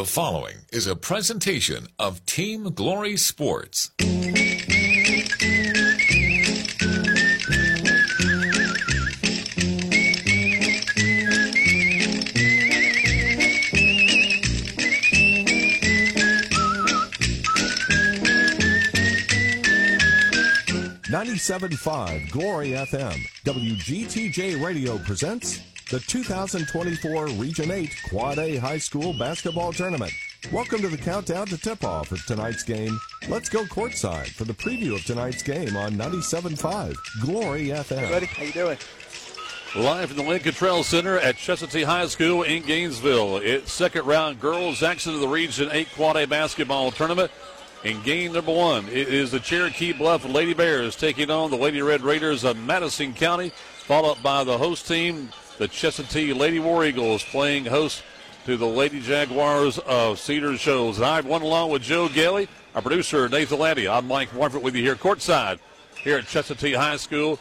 The following is a presentation of Team Glory Sports. Ninety-seven five Glory FM, WGTJ Radio presents the 2024 Region 8 Quad A High School Basketball Tournament. Welcome to the countdown to tip-off of tonight's game. Let's go courtside for the preview of tonight's game on 97.5 Glory FM. Buddy, how you doing? Live from the Lincoln Trail Center at Chestatee High School in Gainesville. It's second round girls action of the Region 8 Quad A basketball tournament. In game number one, it is the Cherokee Bluff Lady Bears taking on the Lady Red Raiders of Madison County, followed by the host team, the Chestatee Lady War Eagles, playing host to the Lady Jaguars of Cedar Shoals. And I've won along with Joe Gailey, our producer Nathan Laddie. I'm Mike Warford with you here courtside here at Chestatee High School.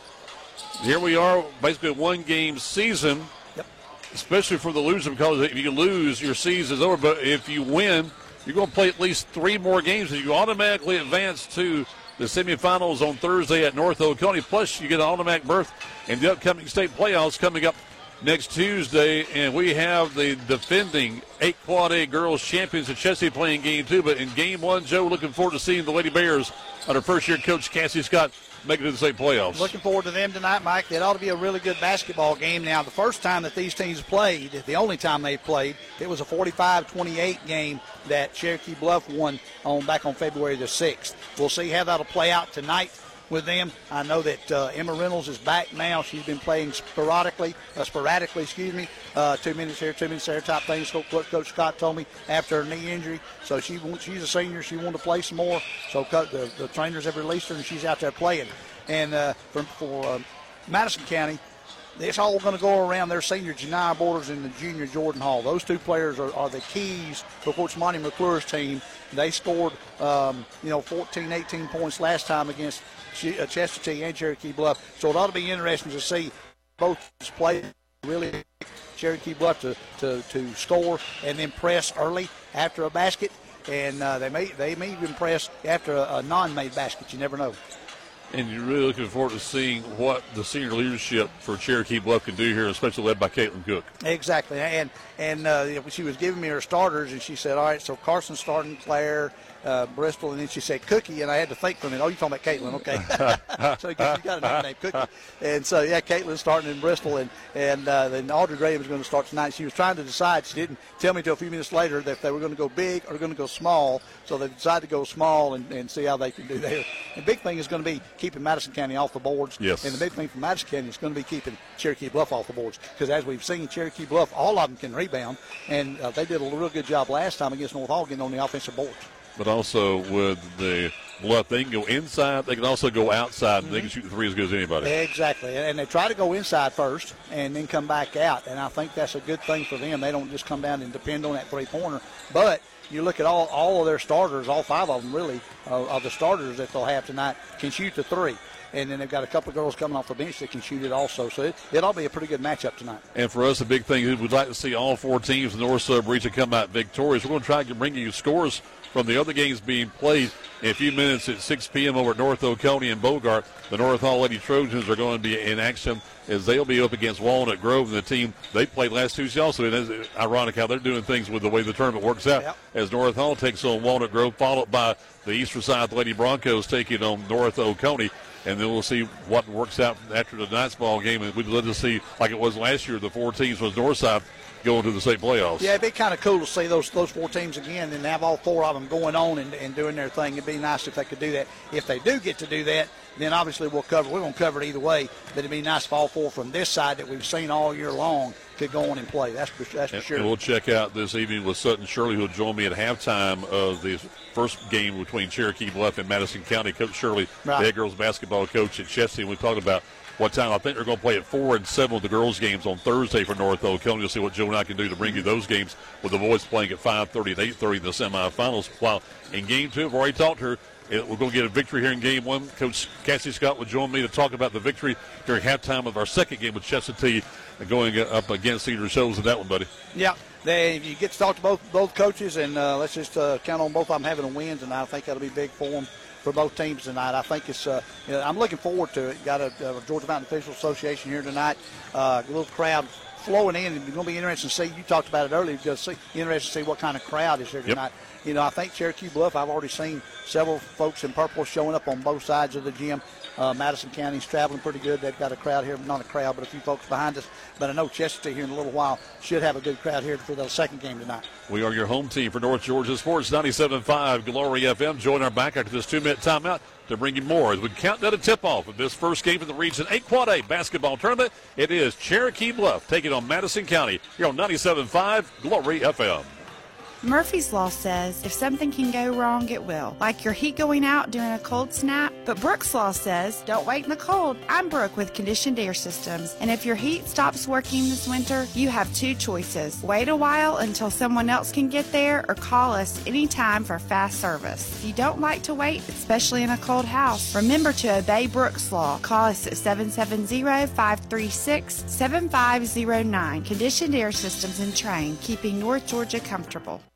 Here we are, basically one game season, Yep. especially for the loser because if you lose, your season's over. But if you win, you're going to play at least three more games and you automatically advance to the semifinals on Thursday at North Oconee. Plus, you get an automatic berth in the upcoming state playoffs coming up next Tuesday. And we have the defending eight quad A girls champions at Chestatee playing game two. But in game one, Joe, looking forward to seeing the Lady Bears under first year coach Cassie Scott make it to the state playoffs. Looking forward to them tonight, Mike. That ought to be a really good basketball game. Now, the first time that these teams played, the only time they played, it was a 45-28 game that Cherokee Bluff won on back on February the 6th. We'll see how that'll play out tonight with them. I know that uh, Emma Reynolds is back now. She's been playing sporadically, uh, sporadically, excuse me, uh, two minutes here, two minutes there, type things. What Coach Scott told me after her knee injury. So she she's a senior. She wanted to play some more. So the, the trainers have released her, and she's out there playing. And uh, for, for uh, Madison County, it's all going to go around their senior Janiyah Borders and the junior Jordan Hall. Those two players are, are the keys for Coach Monty McClure's team. They scored, um, you know, 14, 18 points last time against Uh, and Cherokee Bluff. So it ought to be interesting to see both play really Cherokee Bluff to, to, to score and then press early after a basket. And uh, they may they may even press after a, a non-made basket. You never know. And you're really looking forward to seeing what the senior leadership for Cherokee Bluff can do here, especially led by Caitlin Cook. Exactly, and and uh, she was giving me her starters, and she said, "All right, so Carson starting, Claire, uh, Bristol, and then she said Cookie, and I had to think for a minute. Oh, you're talking about Caitlin, okay? so you got a nickname, Cookie, and so yeah, Caitlin's starting in Bristol, and and uh, then Audrey Graham is going to start tonight. She was trying to decide. She didn't tell me until a few minutes later that if they were going to go big or going to go small. So they decided to go small and, and see how they can do there. The big thing is going to be keeping Madison County off the boards. Yes. And the big thing for Madison County is going to be keeping Cherokee Bluff off the boards because as we've seen, Cherokee Bluff, all of them can rebound, and uh, they did a real good job last time against North Hall getting on the offensive boards. But also with the Bluff, they can go inside. They can also go outside, and they can shoot the three as good as anybody. Exactly, and they try to go inside first and then come back out, and I think that's a good thing for them. They don't just come down and depend on that three pointer. But you look at all all of their starters, all five of them really, uh, of the starters that they'll have tonight can shoot the three. And then they've got a couple of girls coming off the bench that can shoot it also. So it, it'll be a pretty good matchup tonight. And for us, the big thing is we'd like to see all four teams in the North Sub region come out victorious. We're going to try to bring you scores from the other games being played in a few minutes at 6 p.m. over at North Oconee and Bogart. The North Hall Lady Trojans are going to be in action as they'll be up against Walnut Grove and the team they played last Tuesday also. And it's ironic how they're doing things with the way the tournament works out Yep. as North Hall takes on Walnut Grove, followed by the East Forsyth Lady Broncos taking on North Oconee. And then we'll see what works out after tonight's ball game. And we'd love to see, like it was last year, the four teams was Northside going to the state playoffs. Yeah, it'd be kind of cool to see those those four teams again and have all four of them going on and, and doing their thing. It'd be nice if they could do that. If they do get to do that, then obviously we'll cover. We won't cover it either way, but it'd be nice if all four from this side that we've seen all year long could go on and play. That's for, that's for sure. and we'll check out this evening with Sutton Shirley, who'll join me at halftime of the first game between Cherokee Bluff and Madison County. Coach Shirley, Right. the head girls basketball coach at Chestatee. We talked about what time. I think they're going to play at four and seven with the girls' games on Thursday for North Oconee. We'll see what Joe and I can do to bring you those games with the boys playing at 5:30 and 8:30 in the semifinals. While in game two, I've already talked to her. We're going to get a victory here in game one. Coach Cassie Scott will join me to talk about the victory during halftime of our second game with Chestatee going up against Cedar Shoals in that one, buddy. Yeah, they, you get to talk to both both coaches, and uh, let's just uh, count on both of them having a win tonight. I think that'll be big for them for both teams tonight. I think it's. Uh, you know, I'm looking forward to it. Got a, a Georgia Mountain Official Association here tonight. Uh, a little crowd flowing in. It's going to be interesting to see. You talked about it earlier. Just see, interesting to see what kind of crowd is here tonight. Yep. You know, I think Cherokee Bluff. I've already seen several folks in purple showing up on both sides of the gym. Uh, Madison County's traveling pretty good. They've got a crowd here, not a crowd, but a few folks behind us. But I know Chestatee here in a little while should have a good crowd here for the second game tonight. We are your home team for North Georgia Sports 97.5 Glory FM. Join our back after this two-minute timeout to bring you more as we count down a tip-off of this first game of the Region 8 Quad A basketball tournament. It is Cherokee Bluff taking on Madison County here on 97.5 Glory FM. Murphy's Law says if something can go wrong, it will. Like your heat going out during a cold snap. But Brooks Law says don't wait in the cold. I'm Brooke with Conditioned Air Systems. And if your heat stops working this winter, you have two choices. Wait a while until someone else can get there or call us anytime for fast service. If you don't like to wait, especially in a cold house, remember to obey Brooks Law. Call us at 770-536-7509. Conditioned Air Systems and Trane, keeping North Georgia comfortable.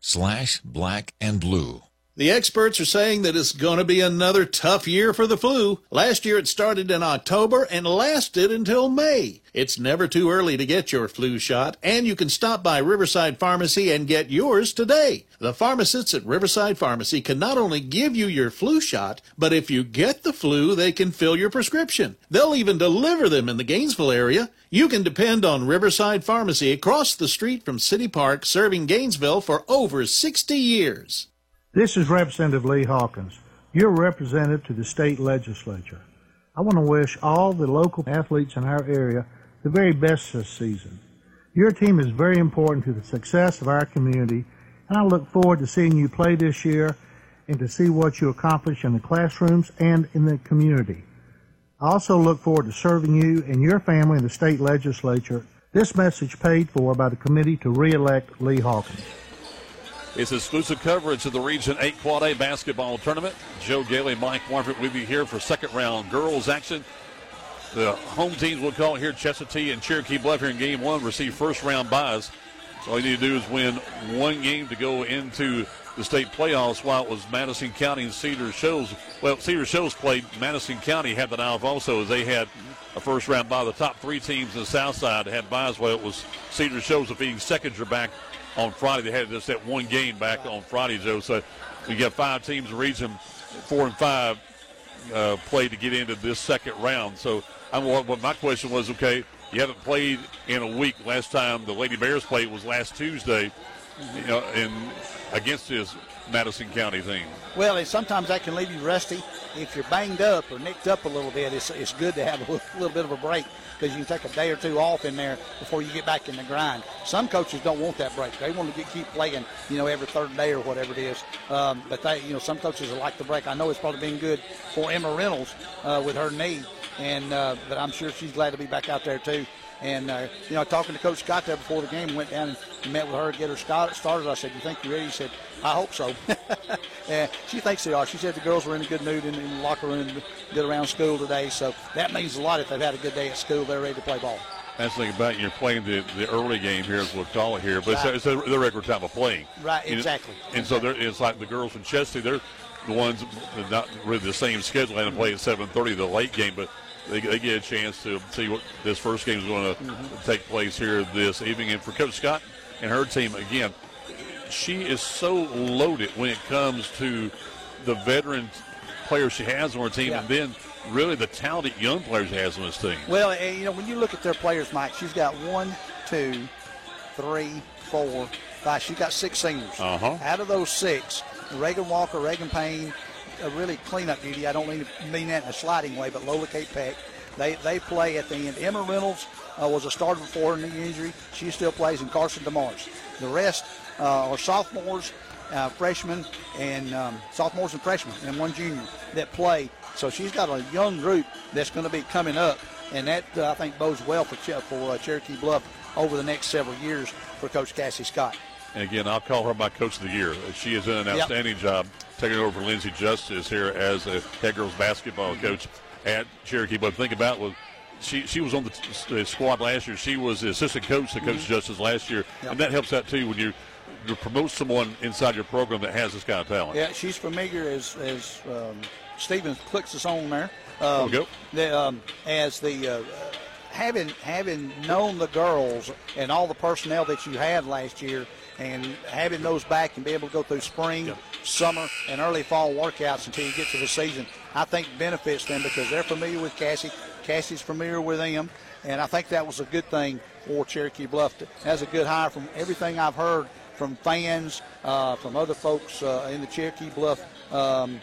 slash black and blue. The experts are saying that it's going to be another tough year for the flu. Last year it started in October and lasted until May. It's never too early to get your flu shot, and you can stop by Riverside Pharmacy and get yours today. The pharmacists at Riverside Pharmacy can not only give you your flu shot, but if you get the flu, they can fill your prescription. They'll even deliver them in the Gainesville area. You can depend on Riverside Pharmacy across the street from City Park, serving Gainesville for over 60 years. This is Representative Lee Hawkins, your representative to the state legislature. I want to wish all the local athletes in our area the very best this season. Your team is very important to the success of our community, and I look forward to seeing you play this year and to see what you accomplish in the classrooms and in the community. I also look forward to serving you and your family in the state legislature. This message paid for by the committee to re-elect Lee Hawkins. It's exclusive coverage of the Region 8 Quad A basketball tournament. Joe Gailey, Mike Warford will be here for second round girls action. The home teams we'll call here, Chestatee and Cherokee Bluff here in game one, receive first round byes. So all you need to do is win one game to go into the state playoffs while it was Madison County and Cedar Shoals. Well, Cedar Shoals played Madison County, had that off also as they had a first round bye. The top three teams in the south side had byes while it was Cedar Shoals defeating Seckinger back on Friday. They had just that one game back on Friday, Joe. So you got five teams in region, four and five uh, play to get into this second round. So I'm what my question was, okay, you haven't played in a week. Last time the Lady Bears played was last Tuesday, you know, and against this Madison County team. Well, sometimes that can leave you rusty. If you're banged up or nicked up a little bit, it's, it's good to have a little bit of a break because you can take a day or two off in there before you get back in the grind. Some coaches don't want that break; they want to get, keep playing, you know, every third day or whatever it is. Um, but they, you know, some coaches like the break. I know it's probably been good for Emma Reynolds uh, with her knee, and uh, but I'm sure she's glad to be back out there too. And uh, you know, talking to Coach Scott there before the game, went down and met with her, get her started. I said, "You think you're ready?" He said, "I hope so." and she thinks they are. She said the girls were in a good mood in, in the locker room, good around school today. So that means a lot if they've had a good day at school. They're ready to play ball. That's the thing about you're playing the, the early game here, as we'll call it here, but right. it's, a, it's a, the regular time of playing. Right, exactly. And exactly. so it's like the girls from Chesty, they're the ones not really the same schedule and play at 7:30 the late game, but they, they get a chance to see what this first game is going to mm-hmm. take place here this evening. And for Coach Scott and her team, again, she is so loaded when it comes to the veteran players she has on her team, yeah. and then really the talented young players she has on this team. Well, you know, when you look at their players, Mike, she's got one, two, three, four, five. She's got six seniors. Uh-huh. Out of those six, Reagan Walker, Reagan Payne, a really cleanup duty. I don't mean, mean that in a sliding way, but Lola Kate Peck. They, they play at the end. Emma Reynolds uh, was a starter before her knee injury. She still plays, and Carson DeMars. The rest uh, are sophomores, uh, freshmen, and um, sophomores and freshmen, and one junior that play. So she's got a young group that's going to be coming up, and that uh, I think bodes well for for uh, Cherokee Bluff over the next several years for Coach Cassie Scott. And again, I'll call her my coach of the year. She has done an outstanding yep. job taking over for Lindsey Justice here as a head girls basketball coach at Cherokee. But think about it, she she was on the, squad last year. She was the assistant coach to Coach mm-hmm. Justice last year, yep. and that helps out too when you you promote someone inside your program that has this kind of talent. Yeah, she's familiar as as um, Stevens clicks us on there. Um, there we go. The, um, as the uh, having having known the girls and all the personnel that you had last year, and having those back and be able to go through spring, yep. summer, and early fall workouts until you get to the season, I think benefits them because they're familiar with Cassie. Cassie's familiar with them, and I think that was a good thing for Cherokee Bluff. That's a good hire from everything I've heard from fans, uh, from other folks uh, in the Cherokee Bluff um,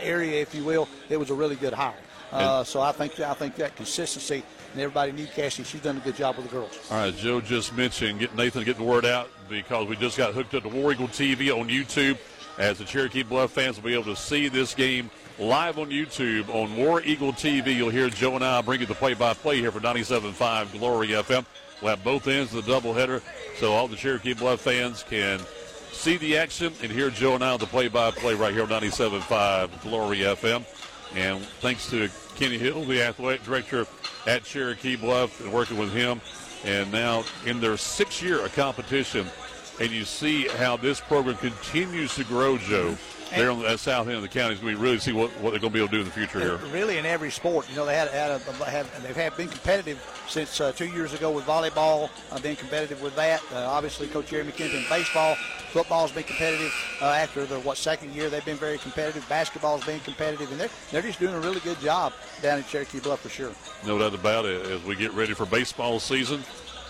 area, if you will. It was a really good hire. Uh, so I think I think that consistency and everybody knew Cassie. She's done a good job with the girls. All right, Joe just mentioned get Nathan getting the word out because we just got hooked up to War Eagle TV on YouTube. As the Cherokee Bluff fans will be able to see this game live on YouTube on War Eagle TV. You'll hear Joe and I bring you the play-by-play here for 97.5 Glory FM. We'll have both ends of the doubleheader, so all the Cherokee Bluff fans can see the action and hear Joe and I the play-by-play right here on 97.5 Glory FM. And thanks to Kenny Hill, the athletic director at Cherokee Bluff, and working with him. And now in their sixth year of competition, and you see how this program continues to grow, Joe there on the south end of the county is going to really see what, what they're going to be able to do in the future here. Really, in every sport, you know, they had, had, a, have, they've had been competitive since uh, two years ago with volleyball. Uh, been competitive with that. Uh, obviously, Coach Jeremy Kemp in baseball. Football's been competitive uh, after the what second year they've been very competitive. Basketball's been competitive, and they're they're just doing a really good job down in Cherokee Bluff for sure. No doubt about it. As we get ready for baseball season,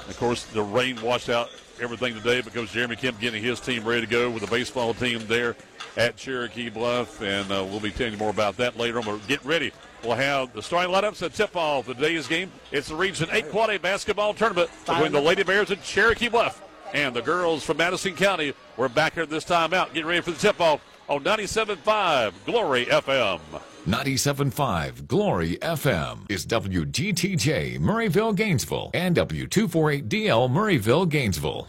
of course, the rain washed out everything today because Jeremy Kemp getting his team ready to go with the baseball team there at Cherokee Bluff, and uh, we'll be telling you more about that later on. But get ready. We'll have the starting lineups at tip off of today's game. It's the Region 8 Quad A basketball tournament between the Lady Bears and Cherokee Bluff. And the girls from Madison County, we're back here this time out. getting ready for the tip off on 97.5 Glory FM. 97.5 Glory FM is WGTJ Murrayville, Gainesville, and W248DL Murrayville, Gainesville.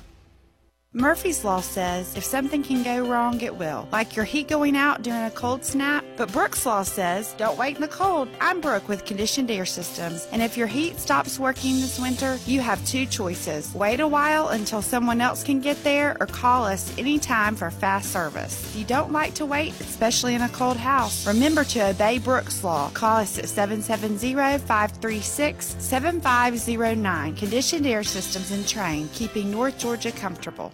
Murphy's Law says if something can go wrong, it will. Like your heat going out during a cold snap. But Brooks Law says don't wait in the cold. I'm Brooke with Conditioned Air Systems. And if your heat stops working this winter, you have two choices. Wait a while until someone else can get there or call us anytime for fast service. If you don't like to wait, especially in a cold house, remember to obey Brooks Law. Call us at 770-536-7509. Conditioned Air Systems and Trane, keeping North Georgia comfortable.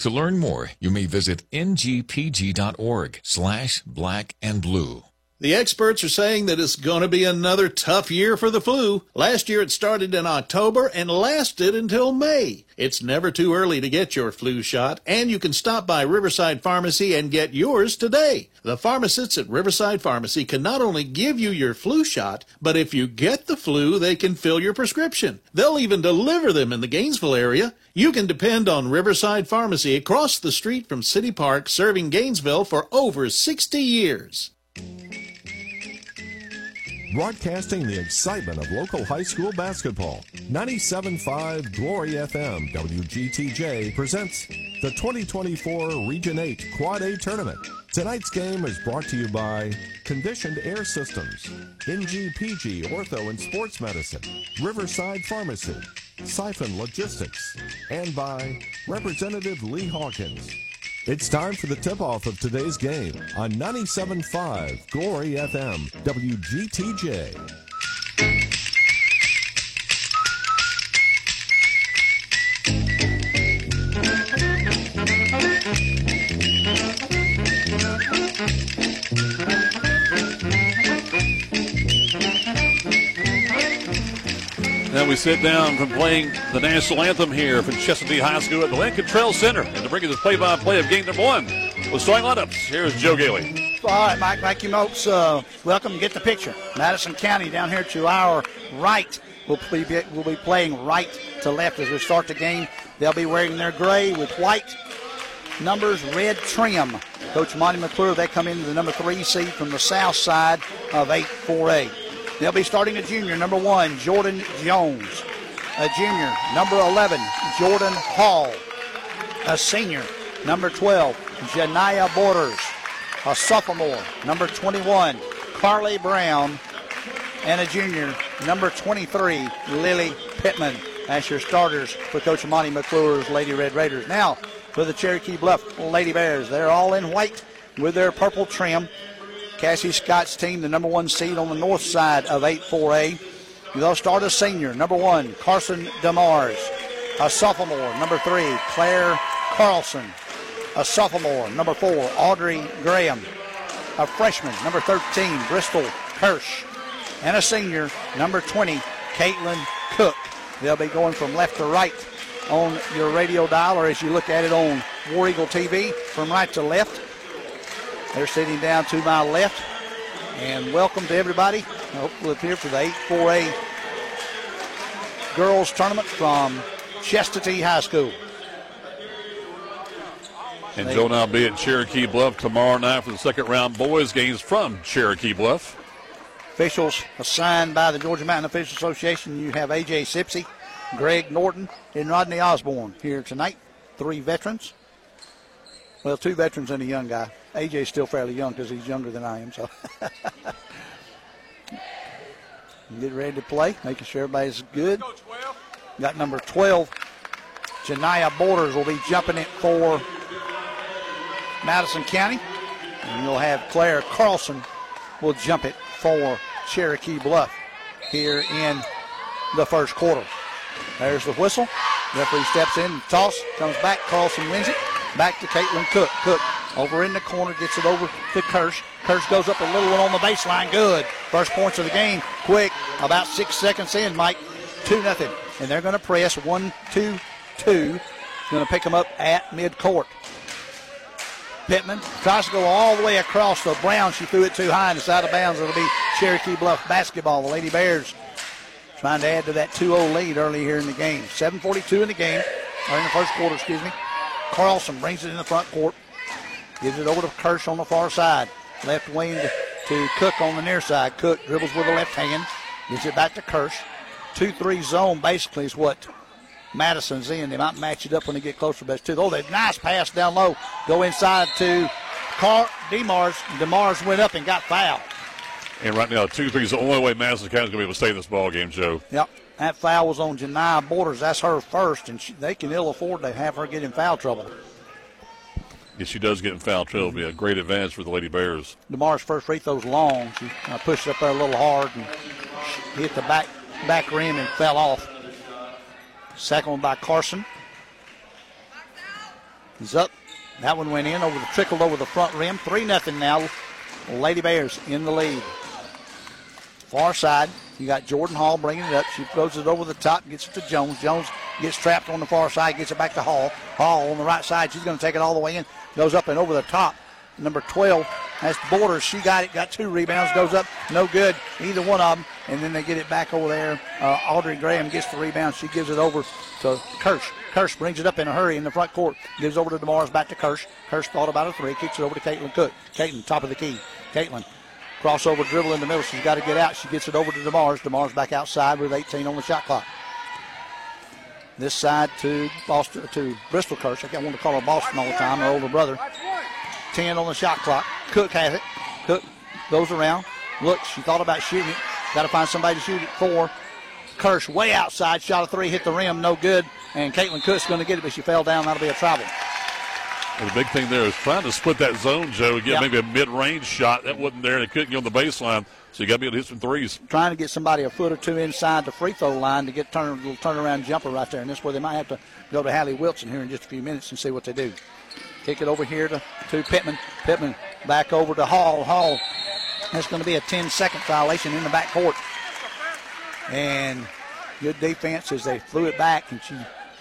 To learn more, you may visit ngpg.org slash black and blue. The experts are saying that it's going to be another tough year for the flu. Last year it started in October and lasted until May. It's never too early to get your flu shot, and you can stop by Riverside Pharmacy and get yours today. The pharmacists at Riverside Pharmacy can not only give you your flu shot, but if you get the flu, they can fill your prescription. They'll even deliver them in the Gainesville area. You can depend on Riverside Pharmacy across the street from City Park, serving Gainesville for over 60 years. Broadcasting the excitement of local high school basketball. 97.5 Glory FM WGTJ presents the 2024 Region 8 Quad A Tournament. Tonight's game is brought to you by Conditioned Air Systems, NGPG Ortho and Sports Medicine, Riverside Pharmacy, Siphon Logistics, and by Representative Lee Hawkins. It's time for the tip off of today's game on 97.5 Glory FM WGTJ. Now we sit down from playing the national anthem here from Chestatee High School at the Lincoln Trail Center. And to bring you this play-by-play of game number one with starting lineups, here's Joe Gailey. All right, Mike. Thank you, Mokes. Uh, welcome. Get the picture. Madison County down here to our right. We'll be, we'll be playing right to left as we start the game. They'll be wearing their gray with white numbers, red trim. Coach Monty McClure, they come in the number three seed from the south side of 8-4A. They'll be starting a junior, number one, Jordan Jones. A junior, number 11, Jordan Hall. A senior, number 12, Janaya Borders. A sophomore, number 21, Carly Brown. And a junior, number 23, Lily Pittman. That's your starters for Coach Monty McClure's Lady Red Raiders. Now, for the Cherokee Bluff Lady Bears, they're all in white with their purple trim. Cassie Scott's team, the number one seed on the north side of 8-4A. They'll start a senior, number one, Carson DeMars. A sophomore, number three, Claire Carlson. A sophomore, number four, Audrey Graham. A freshman, number 13, Bristol Kirsch. And a senior, number 20, Caitlin Cook. They'll be going from left to right on your radio dial or as you look at it on War Eagle TV from right to left. They're sitting down to my left. And welcome to everybody. Hope we're here for the 8-4A girls tournament from Chestatee High School. And Joe now be at Cherokee Bluff tomorrow night for the second round boys games from Cherokee Bluff. Officials assigned by the Georgia Mountain Officials Association. You have A.J. Sipsey, Greg Norton, and Rodney Osborne here tonight. Three veterans. Well, two veterans and a young guy. AJ's still fairly young because he's younger than I am. So get ready to play, making sure everybody's good. Got number 12, Janaya Borders will be jumping it for Madison County. And you'll have Claire Carlson will jump it for Cherokee Bluff here in the first quarter. There's the whistle. Referee steps in, toss, comes back. Carlson wins it. Back to Caitlin Cook. Cook over in the corner, gets it over to Kirsch. Kirsch goes up a little one on the baseline. Good. First points of the game. Quick. About six seconds in, Mike. 2 nothing. And they're going to press 1 2 2. Going to pick them up at midcourt. Pittman tries to go all the way across the Brown. She threw it too high and it's out of bounds. It'll be Cherokee Bluff basketball. The Lady Bears trying to add to that 2-0 lead early here in the game. 7:42 in the game, or in the first quarter, excuse me. Carlson brings it in the front court, gives it over to Kirsch on the far side. Left wing to, to Cook on the near side. Cook dribbles with the left hand, gives it back to Kirsch. 2-3 zone basically is what Madison's in. They might match it up when they get closer, but it's two. Oh, they nice pass down low. Go inside to Car Demars. Demars went up and got fouled. And right now, 2 3 is the only way Madison County's going to be able to stay in this ball game, Joe. Yep. That foul was on Janiyah Borders. That's her first, and she, they can ill afford to have her get in foul trouble. If she does get in foul trouble, it'll be a great advantage for the Lady Bears. DeMar's first free throw's long. She uh, pushed up there a little hard and hit the back back rim and fell off. Second one by Carson. He's up. That one went in over the trickled over the front rim. Three nothing now. Lady Bears in the lead. Far side, you got Jordan Hall bringing it up. She throws it over the top, gets it to Jones. Jones gets trapped on the far side, gets it back to Hall. Hall on the right side, she's going to take it all the way in. Goes up and over the top. Number 12, that's Borders. She got it, got two rebounds, goes up, no good, either one of them. And then they get it back over there. Uh, Audrey Graham gets the rebound. She gives it over to Kirsch. Kirsch brings it up in a hurry in the front court. Gives over to DeMars, back to Kirsch. Kirsch thought about a three, kicks it over to Caitlin Cook. Caitlin, top of the key. Caitlin Crossover dribble in the middle. She's got to get out. She gets it over to DeMars. DeMars back outside with 18 on the shot clock. This side to Boston to Bristol Kirsch. I want to call her Boston all the time, her older brother. 10 on the shot clock. Cook has it. Cook goes around. Looks, she thought about shooting it. Got to find somebody to shoot it for. Kirsch way outside, shot a three, hit the rim, no good. And Caitlin Cook's going to get it, but she fell down. That'll be a travel. Well, the big thing there is trying to split that zone, Joe, and get yep. maybe a mid-range shot. That wasn't there. They couldn't get on the baseline, so you got to be able to hit some threes. Trying to get somebody a foot or two inside the free throw line to get turn a little turnaround jumper right there, and this where they might have to go to Hallie Wilson here in just a few minutes and see what they do. Kick it over here to, to Pittman. Pittman back over to Hall. Hall. That's going to be a 10-second violation in the back court. And good defense as they flew it back, and she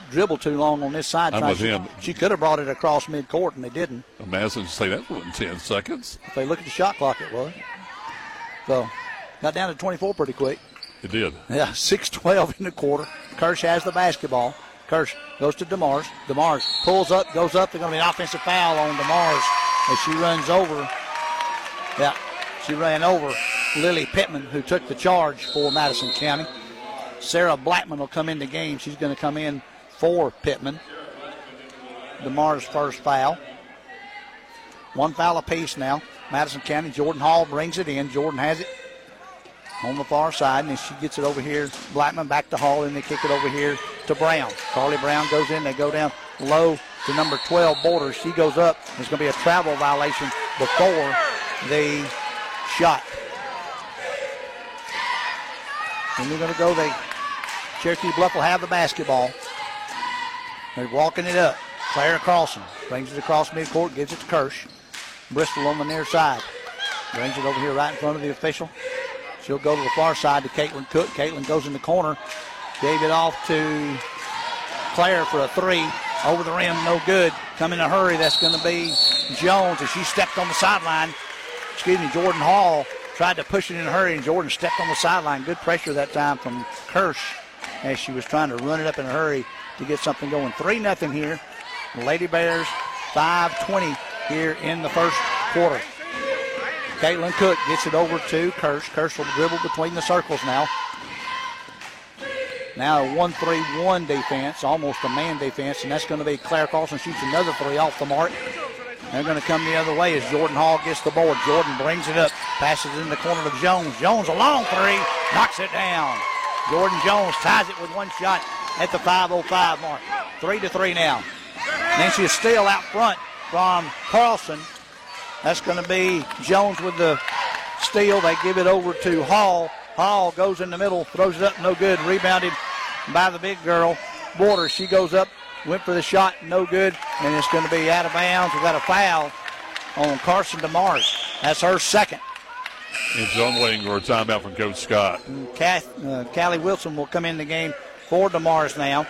dribbled too long on this side. I'm with him. She could have brought it across midcourt, and they didn't. Imagine say that wasn't 10 seconds. If they look at the shot clock, it was. So got down to 24 pretty quick. It did. Yeah, 6-12 in the quarter. Kirsch has the basketball. Kirsch goes to DeMars. DeMars pulls up, goes up. There's going to be an offensive foul on DeMars as she runs over. Yeah, she ran over Lily Pittman, who took the charge for Madison County. Sarah Blackman will come in the game. She's going to come in for Pittman. DeMar's first foul. One foul apiece now. Madison County. Jordan Hall brings it in. Jordan has it on the far side, and then she gets it over here. Blackman back to Hall, and they kick it over here to Brown. Carly Brown goes in. They go down low to number 12, Borders. She goes up. There's going to be a travel violation before the shot. And they're going to go. They Cherokee Bluff will have the basketball. They're walking it up. Claire Carlson brings it across midcourt, gives it to Kirsch. Bristol on the near side. Brings it over here right in front of the official. She'll go to the far side to Caitlin Cook. Caitlin goes in the corner. Gave it off to Claire for a three. Over the rim, no good. Come in a hurry. That's going to be Jones as she stepped on the sideline. Excuse me, Jordan Hall tried to push it in a hurry, and Jordan stepped on the sideline. Good pressure that time from Kirsch as she was trying to run it up in a hurry to get something going. 3 nothing here. Lady Bears 5-20 here in the first quarter. Caitlin Cook gets it over to Kirsch. Kirsch will dribble between the circles now. Now a 1-3-1 defense, almost a man defense, and that's going to be Claire Carlson shoots another three off the mark. They're going to come the other way as Jordan Hall gets the board. Jordan brings it up, passes it in the corner to Jones. Jones a long three, knocks it down. Jordan Jones ties it with one shot at the 5.05 mark. Three to three now. Then she's still out front from Carlson. That's going to be Jones with the steal. They give it over to Hall. Hall goes in the middle, throws it up, no good. Rebounded by the big girl. Border, she goes up, went for the shot, no good, and it's going to be out of bounds. We've got a foul on Carson DeMars. That's her second. John waiting for a timeout from Coach Scott. Kath, uh, Callie Wilson will come in the game for DeMars now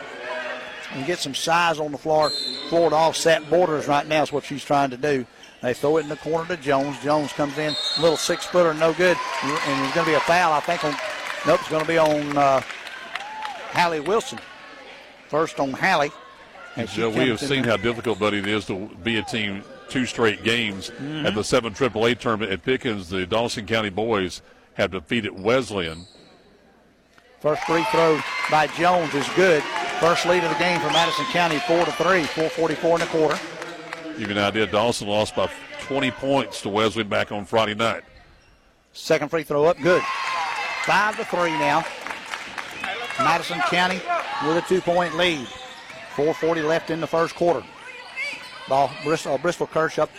and get some size on the floor. Floor to offset borders right now is what she's trying to do. They throw it in the corner to Jones. Jones comes in, little six footer, no good. And it's going to be a foul, I think, on, nope, it's going to be on uh, Hallie Wilson. First on Hallie. Joe, we have seen how difficult, buddy, it is to be a team two straight games mm-hmm. at the 7 AAA tournament at Pickens. The Dawson County boys have defeated Wesleyan. First free throw by Jones is good. First lead of the game for Madison County, 4 to 3, 444 in the quarter. Give you an idea, Dawson lost by 20 points to Wesleyan back on Friday night. Second free throw up, good. 5 to 3 now. Madison County with a two point lead. 4.40 left in the first quarter. Ball, Bristol, uh, Bristol Kirsch up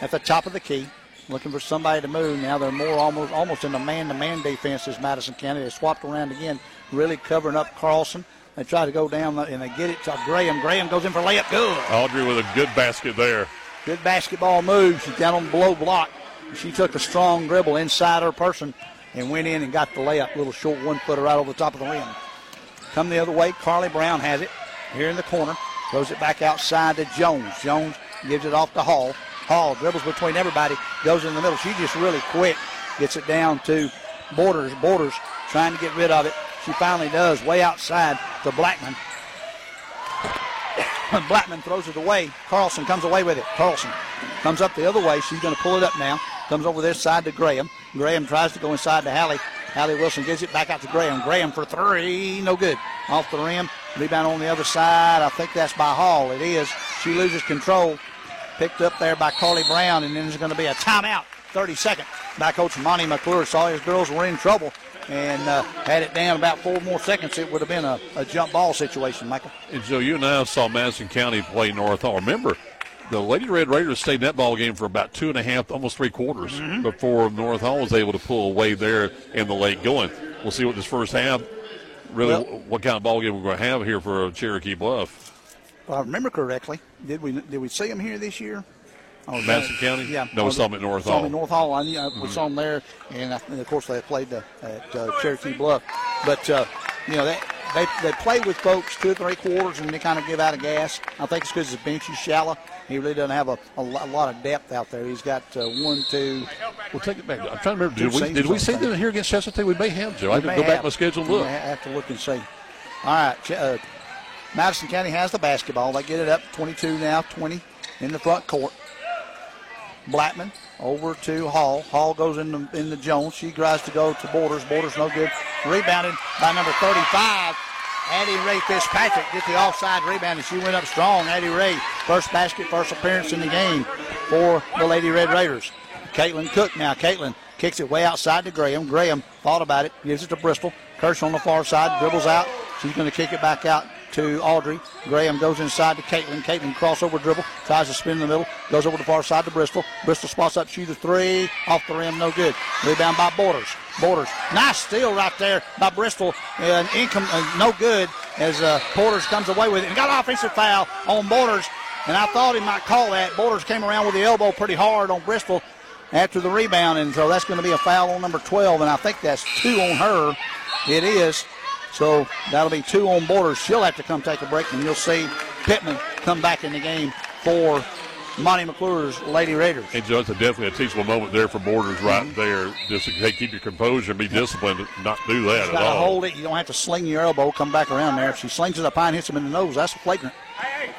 at the top of the key, looking for somebody to move. Now they're more almost almost in the man-to-man defense as Madison County. They swapped around again, really covering up Carlson. They try to go down and they get it to Graham. Graham goes in for layup. Good. Audrey with a good basket there. Good basketball move. She's down on the below block. She took a strong dribble inside her person and went in and got the layup. Little short one footer right over the top of the rim. Come the other way. Carly Brown has it here in the corner. Throws it back outside to Jones. Jones gives it off to Hall. Hall dribbles between everybody, goes in the middle. She just really quick gets it down to Borders. Borders trying to get rid of it. She finally does, way outside to Blackman. Blackman throws it away. Carlson comes away with it. Carlson comes up the other way. She's going to pull it up now. Comes over this side to Graham. Graham tries to go inside to Hallie. Hallie Wilson gives it back out to Graham. Graham for three, no good. Off the rim. Rebound on the other side. I think that's by Hall. It is. She loses control. Picked up there by Carly Brown, and then there's going to be a timeout. 30 second by Coach Monty McClure. Saw his girls were in trouble and uh, had it down about four more seconds. It would have been a, a jump ball situation, Michael. And Joe, you and I saw Madison County play North Hall. Remember, the Lady Red Raiders stayed in that ball game for about two and a half, almost three quarters mm-hmm. before North Hall was able to pull away there in the late going. We'll see what this first half really well, what kind of ball game we're going to have here for Cherokee Bluff. If I remember correctly, did we did we see them here this year? Oh, Madison County? Yeah. No, we saw them at North Hall. Saw them at North Hall. I, knew, mm-hmm. We saw them there, and, I, and of course they played the, at uh, Cherokee Bluff. But uh, you know they, they they play with folks two or three quarters, and they kind of give out of gas. I think it's because the bench is shallow. He really doesn't have a, a, lot of depth out there. He's got uh, one, two. We'll take it back. I'm trying to remember. Did we, did we see them here against Chestatee? We may have, Joe. I have to go have, back my schedule and look. I have to look and see. All right. Uh, Madison County has the basketball. They get it up 22 now, 20 in the front court. Blackman over to Hall. Hall goes in the, in the Jones. She tries to go to Borders. Borders no good. Rebounded by number 35. Addie Ray Fitzpatrick get the offside rebound, and she went up strong. Addie Ray, first basket, first appearance in the game for the Lady Red Raiders. Caitlin Cook now. Caitlin kicks it way outside to Graham. Graham thought about it, gives it to Bristol. Kirsch on the far side, dribbles out. She's going to kick it back out to Audrey. Graham goes inside to Caitlin. Caitlin crossover dribble, tries to spin in the middle, goes over the far side to Bristol. Bristol spots up, shoot a three, off the rim, no good. Rebound by Borders. Borders, nice steal right there by Bristol, and income uh, no good as uh, Borders comes away with it and got an offensive foul on Borders. And I thought he might call that. Borders came around with the elbow pretty hard on Bristol after the rebound, and so that's going to be a foul on number 12, and I think that's two on her. It is. So that'll be two on borders. She'll have to come take a break, and you'll see Pittman come back in the game for Monty McClure's Lady Raiders. And Joe, it's a definitely a teachable moment there for Borders right mm-hmm. there. Just hey, keep your composure and be disciplined, not do that at all. hold it. You don't have to sling your elbow, come back around there. If she slings it up high and hits him in the nose, that's a flagrant.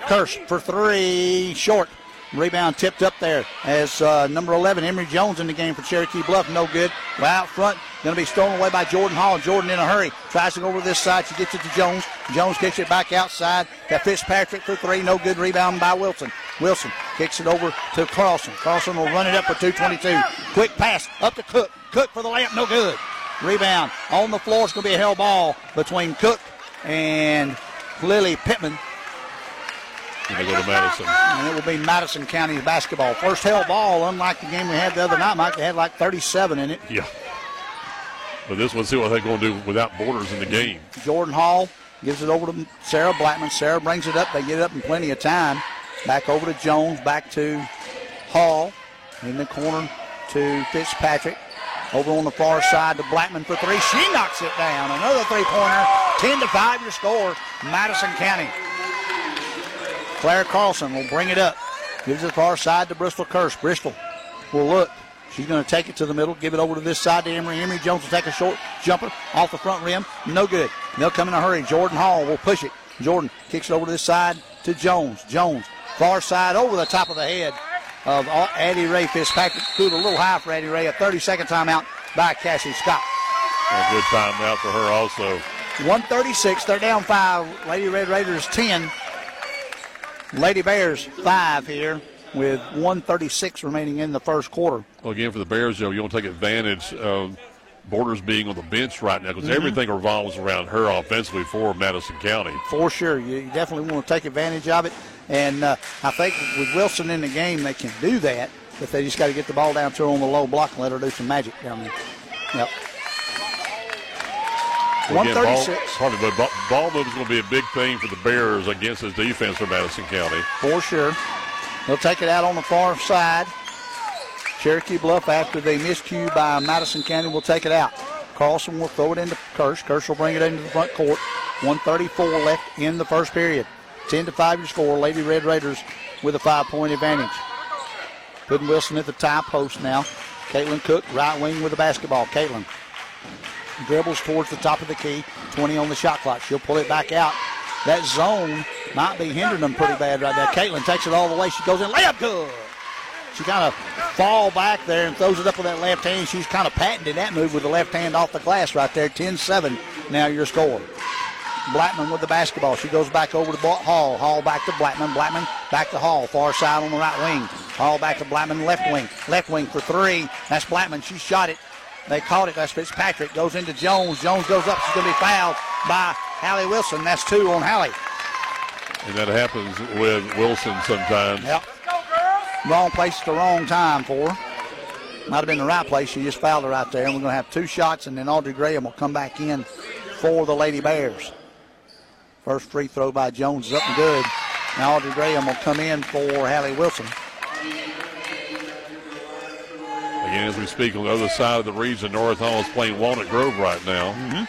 Kirsch for three, short. Rebound tipped up there as uh, number 11, Emery Jones, in the game for Cherokee Bluff. No good. Well, out front, going to be stolen away by Jordan Hall. Jordan in a hurry. Tries to go over this side. She gets it to Jones. Jones kicks it back outside. That Fitzpatrick for three. No good. Rebound by Wilson. Wilson kicks it over to Carlson. Carlson will run it up for 222. Quick pass up to Cook. Cook for the layup. No good. Rebound on the floor. It's going to be a hell ball between Cook and Lily Pittman to go to Madison. And it will be Madison County's basketball. First hell ball, unlike the game we had the other night, Mike, they had like 37 in it. Yeah. But this one, see what they're going to do without borders in the game. Jordan Hall gives it over to Sarah Blackman. Sarah brings it up. They get it up in plenty of time. Back over to Jones. Back to Hall. In the corner to Fitzpatrick. Over on the far side to Blackman for three. She knocks it down. Another three pointer. 10 to 5 your score. Madison County. Claire Carlson will bring it up. Gives it far side to Bristol Kirsch. Bristol will look. She's going to take it to the middle, give it over to this side to Emery. Emery Jones will take a short jumper off the front rim. No good. They'll come in a hurry. Jordan Hall will push it. Jordan kicks it over to this side to Jones. Jones, far side over the top of the head of Addie Ray Fitzpatrick. Threw it a little high for Addie Ray. A 30 second timeout by Cassie Scott. A good timeout for her also. 136. They're down five. Lady Red Raiders 10. Lady Bears five here with 136 remaining in the first quarter. Well, again, for the Bears, Joe, you want to take advantage of Borders being on the bench right now because mm-hmm. everything revolves around her offensively for Madison County. For sure. You definitely want to take advantage of it. And uh, I think with Wilson in the game, they can do that, but they just got to get the ball down to her on the low block and let her do some magic down there. Yep. 136. Probably, but ball, ball is going to be a big thing for the Bears against this defense for Madison County. For sure. They'll take it out on the far side. Cherokee Bluff, after they miscue by Madison County, will take it out. Carlson will throw it into Kirsch. Kirsch will bring it into the front court. 134 left in the first period. 10 to 5 your score. Lady Red Raiders with a five point advantage. Puddin Wilson at the tie post now. Caitlin Cook, right wing with the basketball. Caitlin dribbles towards the top of the key. 20 on the shot clock. She'll pull it back out. That zone might be hindering them pretty bad right now. Caitlin takes it all the way. She goes in. Layup good. She kind of fall back there and throws it up with that left hand. She's kind of patented that move with the left hand off the glass right there. 10-7 now your score. Blackman with the basketball. She goes back over to Hall. Hall back to Blackman. Blackman back to Hall. Far side on the right wing. Hall back to Blackman left wing. Left wing for three. That's Blackman. She shot it. They caught it. That's Fitzpatrick. Goes into Jones. Jones goes up. She's going to be fouled by Hallie Wilson. That's two on Hallie. And that happens with Wilson sometimes. Yep. Wrong place at the wrong time for her. Might have been the right place. She just fouled her right there. And we're going to have two shots, and then Audrey Graham will come back in for the Lady Bears. First free throw by Jones is up and good. Now Audrey Graham will come in for Hallie Wilson. Again, as we speak on the other side of the region, North Hall is playing Walnut Grove right now. Mm-hmm.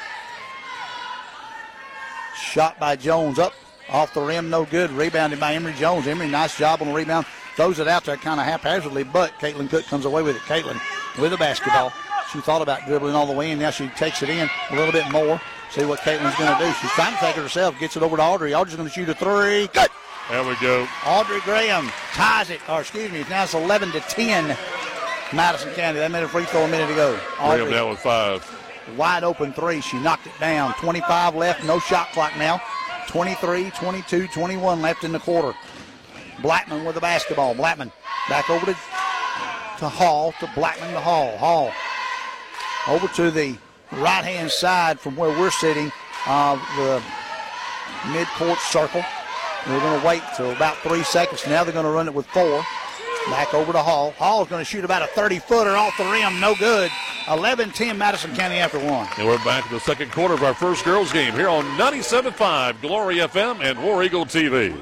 Shot by Jones up off the rim, no good. Rebounded by Emery Jones. Emery, nice job on the rebound. Throws it out there kind of haphazardly, but Caitlin Cook comes away with it. Caitlin with the basketball. She thought about dribbling all the way in. Now she takes it in a little bit more. See what Caitlin's going to do. She's trying to take it herself. Gets it over to Audrey. Audrey's going to shoot a three. Good. There we go. Audrey Graham ties it. Or excuse me, now it's 11 to 10. Madison County. That made a free throw a minute ago. Audrey, down with five. Wide open three. She knocked it down. 25 left. No shot clock now. 23, 22, 21 left in the quarter. Blackman with the basketball. Blackman back over to, to Hall, to Blackman to Hall. Hall over to the right hand side from where we're sitting of the mid-court circle. We're going to wait till about three seconds. Now they're going to run it with four. Back over to Hall. Hall's going to shoot about a 30-footer off the rim. No good. 11-10 Madison County after one. And we're back in the second quarter of our first girls game here on 97.5 Glory FM and War Eagle TV.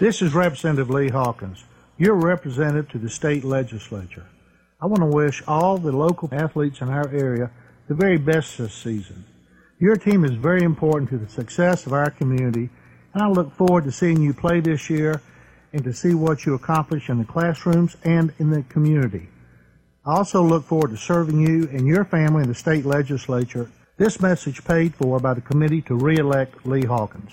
This is Representative Lee Hawkins, You're representative to the state legislature. I want to wish all the local athletes in our area the very best this season. Your team is very important to the success of our community, and I look forward to seeing you play this year and to see what you accomplish in the classrooms and in the community. I also look forward to serving you and your family in the state legislature. This message paid for by the committee to re-elect Lee Hawkins.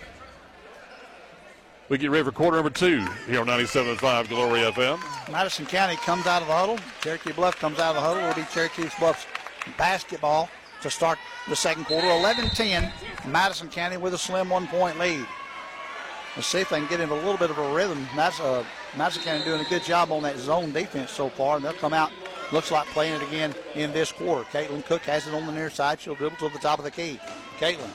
We get ready for quarter number two here on 97.5 Glory FM. Madison County comes out of the huddle. Cherokee Bluff comes out of the huddle. It'll be Cherokee Bluff's basketball to start the second quarter. 11-10. Madison County with a slim one-point lead. Let's see if they can get into a little bit of a rhythm. That's uh, Madison County doing a good job on that zone defense so far, and they'll come out. Looks like playing it again in this quarter. Caitlin Cook has it on the near side. She'll dribble to the top of the key. Caitlin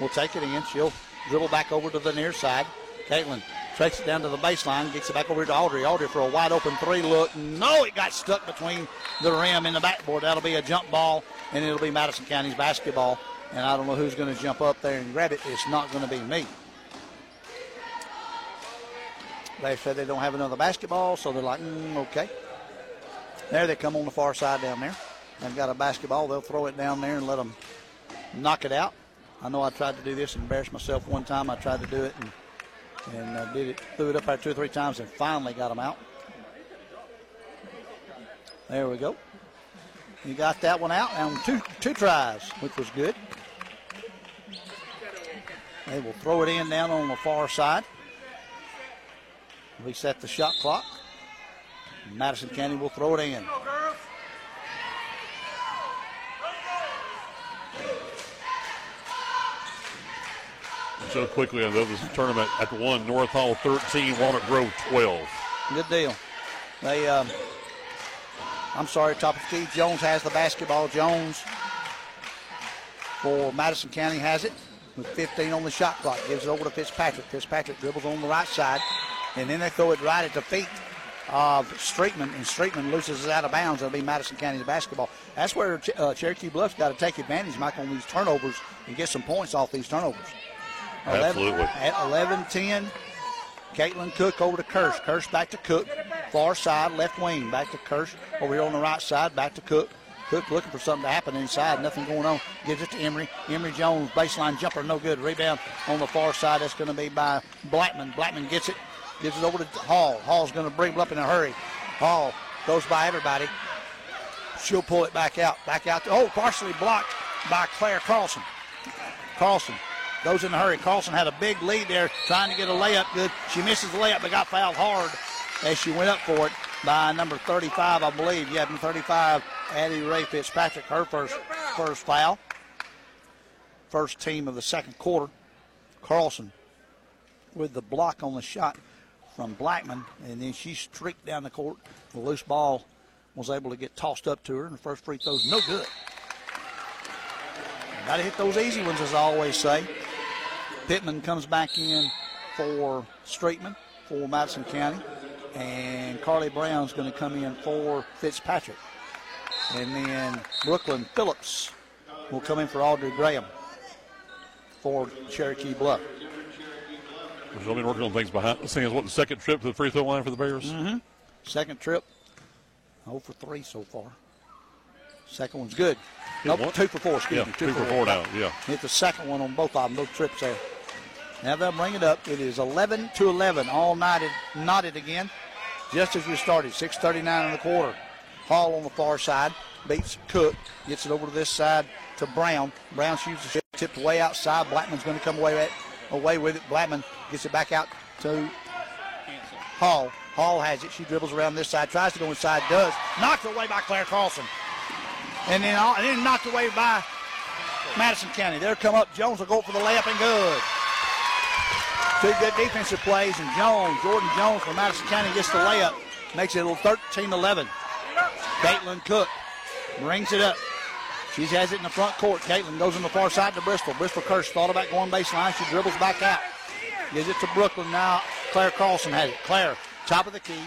will take it in. She'll dribble back over to the near side. Caitlin tracks it down to the baseline, gets it back over to Audrey. Audrey for a wide open three look. No, it got stuck between the rim and the backboard. That'll be a jump ball, and it'll be Madison County's basketball. And I don't know who's going to jump up there and grab it. It's not going to be me. They said they don't have another basketball, so they're like, mm, okay. There they come on the far side down there. They've got a basketball. They'll throw it down there and let them knock it out. I know I tried to do this and embarrassed myself one time. I tried to do it and and uh, did it, threw it up there two or three times and finally got them out. There we go. You got that one out and two two tries, which was good. They will throw it in down on the far side. Reset the shot clock. Madison County will throw it in. So quickly on this tournament at the one North Hall 13, Walnut Grove 12. Good deal. They, um, I'm sorry, top of Steve Jones has the basketball. Jones for Madison County has it with 15 on the shot clock. Gives it over to Fitzpatrick. Fitzpatrick dribbles on the right side, and then they throw it right at the feet of Streetman, and Streetman loses it out of bounds. It'll be Madison County's basketball. That's where uh, Cherokee Bluff's got to take advantage, Mike, on these turnovers and get some points off these turnovers. Absolutely. 11, at 11 10. Caitlin Cook over to Kirsch. Kirsch back to Cook. far side, left wing. Back to Kirsch. Over here on the right side, back to Cook. Cook looking for something to happen inside. Nothing going on. Gives it to Emery. Emery Jones, baseline jumper, no good. Rebound on the far side. That's going to be by Blackman. Blackman gets it. Gives it over to Hall. Hall's going to bring it up in a hurry. Hall goes by everybody. She'll pull it back out. Back out. To, oh, partially blocked by Claire Carlson. Carlson goes in a hurry. Carlson had a big lead there trying to get a layup good. She misses the layup but got fouled hard as she went up for it by number 35, I believe. Yeah, number 35, Addie Ray Fitzpatrick, her first first foul. First team of the second quarter. Carlson with the block on the shot from Blackman, and then she streaked down the court. The loose ball was able to get tossed up to her, and the first free throw's no good. Got to hit those easy ones, as I always say. Pittman comes back in for Streetman for Madison County, and Carly Brown's going to come in for Fitzpatrick. And then Brooklyn Phillips will come in for Audrey Graham for Cherokee Bluff. They've been working on things behind the scenes. What the second trip to the free throw line for the Bears? Mm-hmm. Second trip, 0 for 3 so far. Second one's good. Nope, two for four. Excuse Yeah, me, two for four now. Yeah. Hit the second one on both of them, both trips there. Now they'll bring it up. It is 11 to 11, all knotted, knotted again, just as we started. 6:39 in the quarter. Hall on the far side beats Cook, gets it over to this side to Brown. Brown shoots the shot, tipped way outside. Blackman's going to come away with, away with it. Blackman gets it back out to Hall. Hall has it. She dribbles around this side, tries to go inside, does. Knocked away by Claire Carlson. And then, all, and then knocked away by Madison County. There come up. Jones will go for the layup and good. Two good defensive plays, and Jones, Jordan Jones from Madison County gets the layup. Makes it a little 13-11. Caitlin Cook brings it up. She has it in the front court. Caitlin goes on the far side to Bristol. Bristol Kirsch thought about going baseline. She dribbles back out. Gives it to Brooklyn now. Claire Carlson has it. Claire, top of the key.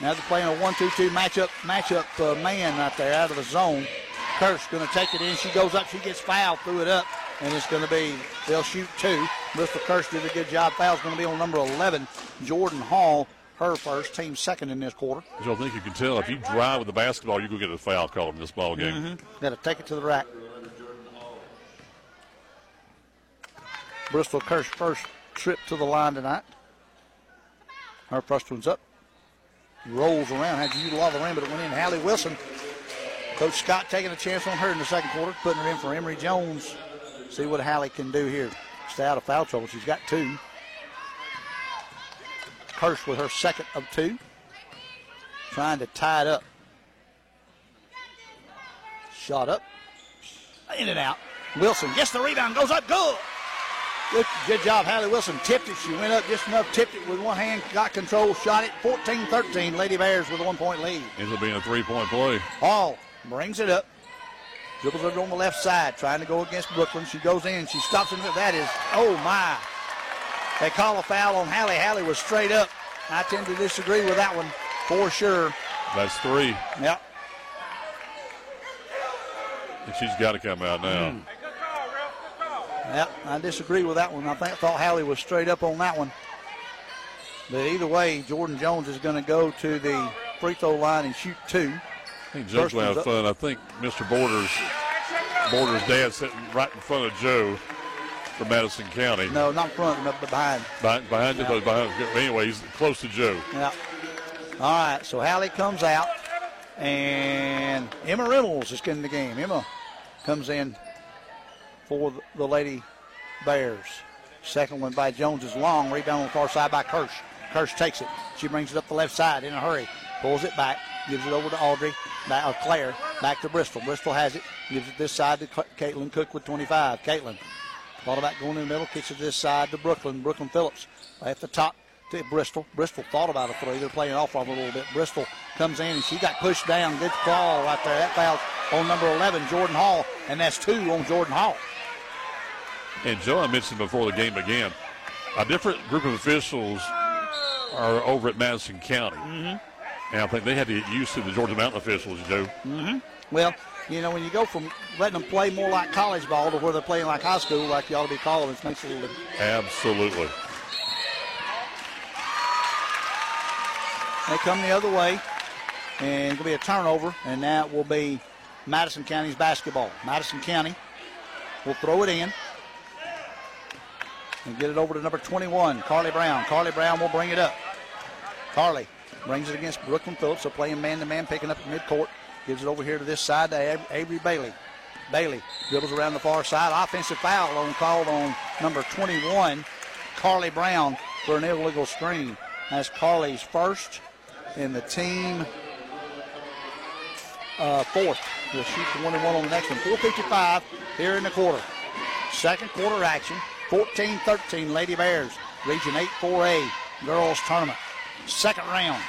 Now they're playing a 1-2-2 matchup, matchup uh, man right there out of the zone. Kirsch going to take it in. She goes up. She gets fouled. Threw it up. And it's going to be, they'll shoot two. Bristol Kirsch did a good job. Foul's going to be on number 11, Jordan Hall. Her first, team second in this quarter. So I think you can tell if you drive with the basketball, you go get a foul call in this ball game. Mm-hmm. Got to take it to the rack. Bristol Kirsch first trip to the line tonight. Her first one's up. Rolls around. Had to use a lot of the rim, but it went in. Hallie Wilson. Coach Scott taking a chance on her in the second quarter, putting her in for Emery Jones. See what Hallie can do here. Stay out of foul trouble. She's got two. Kirsch with her second of two. Trying to tie it up. Shot up. In and out. Wilson gets the rebound, goes up, good. Good, good job, Hallie Wilson. Tipped it. She went up just enough, tipped it with one hand, got control, shot it. 14 13. Lady Bears with a one point lead. Ends up being a three point play. Hall brings it up. Dribbles it on the left side, trying to go against Brooklyn. She goes in. She stops him. That is, oh my. They call a foul on Hallie. Hallie was straight up. I tend to disagree with that one for sure. That's three. Yep. And she's got to come out now. Mm. Yep, I disagree with that one. I think thought Hallie was straight up on that one. But either way, Jordan Jones is going to go to the free throw line and shoot two. I think Joe's going to have fun. I think Mr. Borders, Borders' dad sitting right in front of Joe from Madison County. No, not in front, but behind. Behind, behind Yeah. you, behind. Anyway, he's close to Joe. Yeah. All right, so Hallie comes out, and Emma Reynolds is getting the game. Emma comes in for the- the Lady Bears. Second one by Jones is long. Rebound on the far side by Kirsch. Kirsch takes it. She brings it up the left side in a hurry. Pulls it back. Gives it over to Audrey. Back, uh, Claire. Back to Bristol. Bristol has it. Gives it this side to Ca- Caitlin Cook with 25. Caitlin thought about going in the middle. Kicks it this side to Brooklyn. Brooklyn Phillips at the top to Bristol. Bristol thought about a three. They're playing off of a little bit. Bristol comes in and she got pushed down. Good foul right there. That foul on number 11, Jordan Hall, and that's two on Jordan Hall. And Joe, I mentioned before the game began, a different group of officials are over at Madison County. Mm-hmm. And I think they had to get used to the Georgia Mountain officials, Joe. Mm-hmm. Well, you know, when you go from letting them play more like college ball to where they're playing like high school, like you ought to be calling, it makes it a little. Absolutely. They come the other way, and it'll be a turnover, and that will be Madison County's basketball. Madison County will throw it in and get it over to number 21, Carly Brown. Carly Brown will bring it up. Carly brings it against Brooklyn Phillips. So playing man to man, picking up the midcourt. Gives it over here to this side to Avery Bailey. Bailey dribbles around the far side. Offensive foul on called on number 21, Carly Brown, for an illegal screen. That's Carly's first in the team uh, fourth. We'll shoot the one and one on the next one. 4.55 here in the quarter. Second quarter action. 14-13 Lady Bears. Region 8 4A girls tournament. Second round.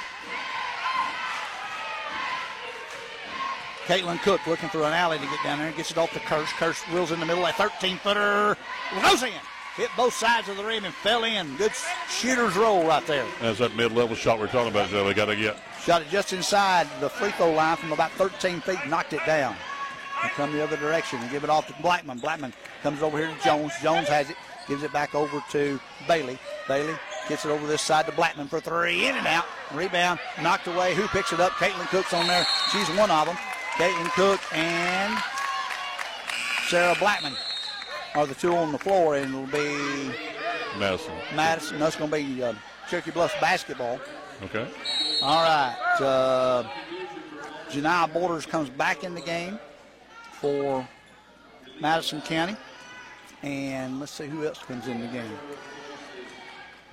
Caitlin Cook looking for an alley to get down there and gets it off the Kirsch. Kirsch wheels in the middle. A 13 footer goes in. Hit both sides of the rim and fell in. Good shooter's roll right there. That's that mid level shot we're talking about, Joe. We got to get. Shot it just inside the free throw line from about 13 feet, knocked it down. And come the other direction and give it off to Blackman. Blackman comes over here to Jones. Jones has it, gives it back over to Bailey. Bailey gets it over this side to Blackman for three. In and out. Rebound knocked away. Who picks it up? Caitlin Cook's on there. She's one of them. Caitlin Cook and Sarah Blackman are the two on the floor, and it'll be Madison. Madison. That's going to be uh, Cherokee Bluffs basketball. Okay. All right. Uh, Janiyah Borders comes back in the game for Madison County. And let's see who else comes in the game.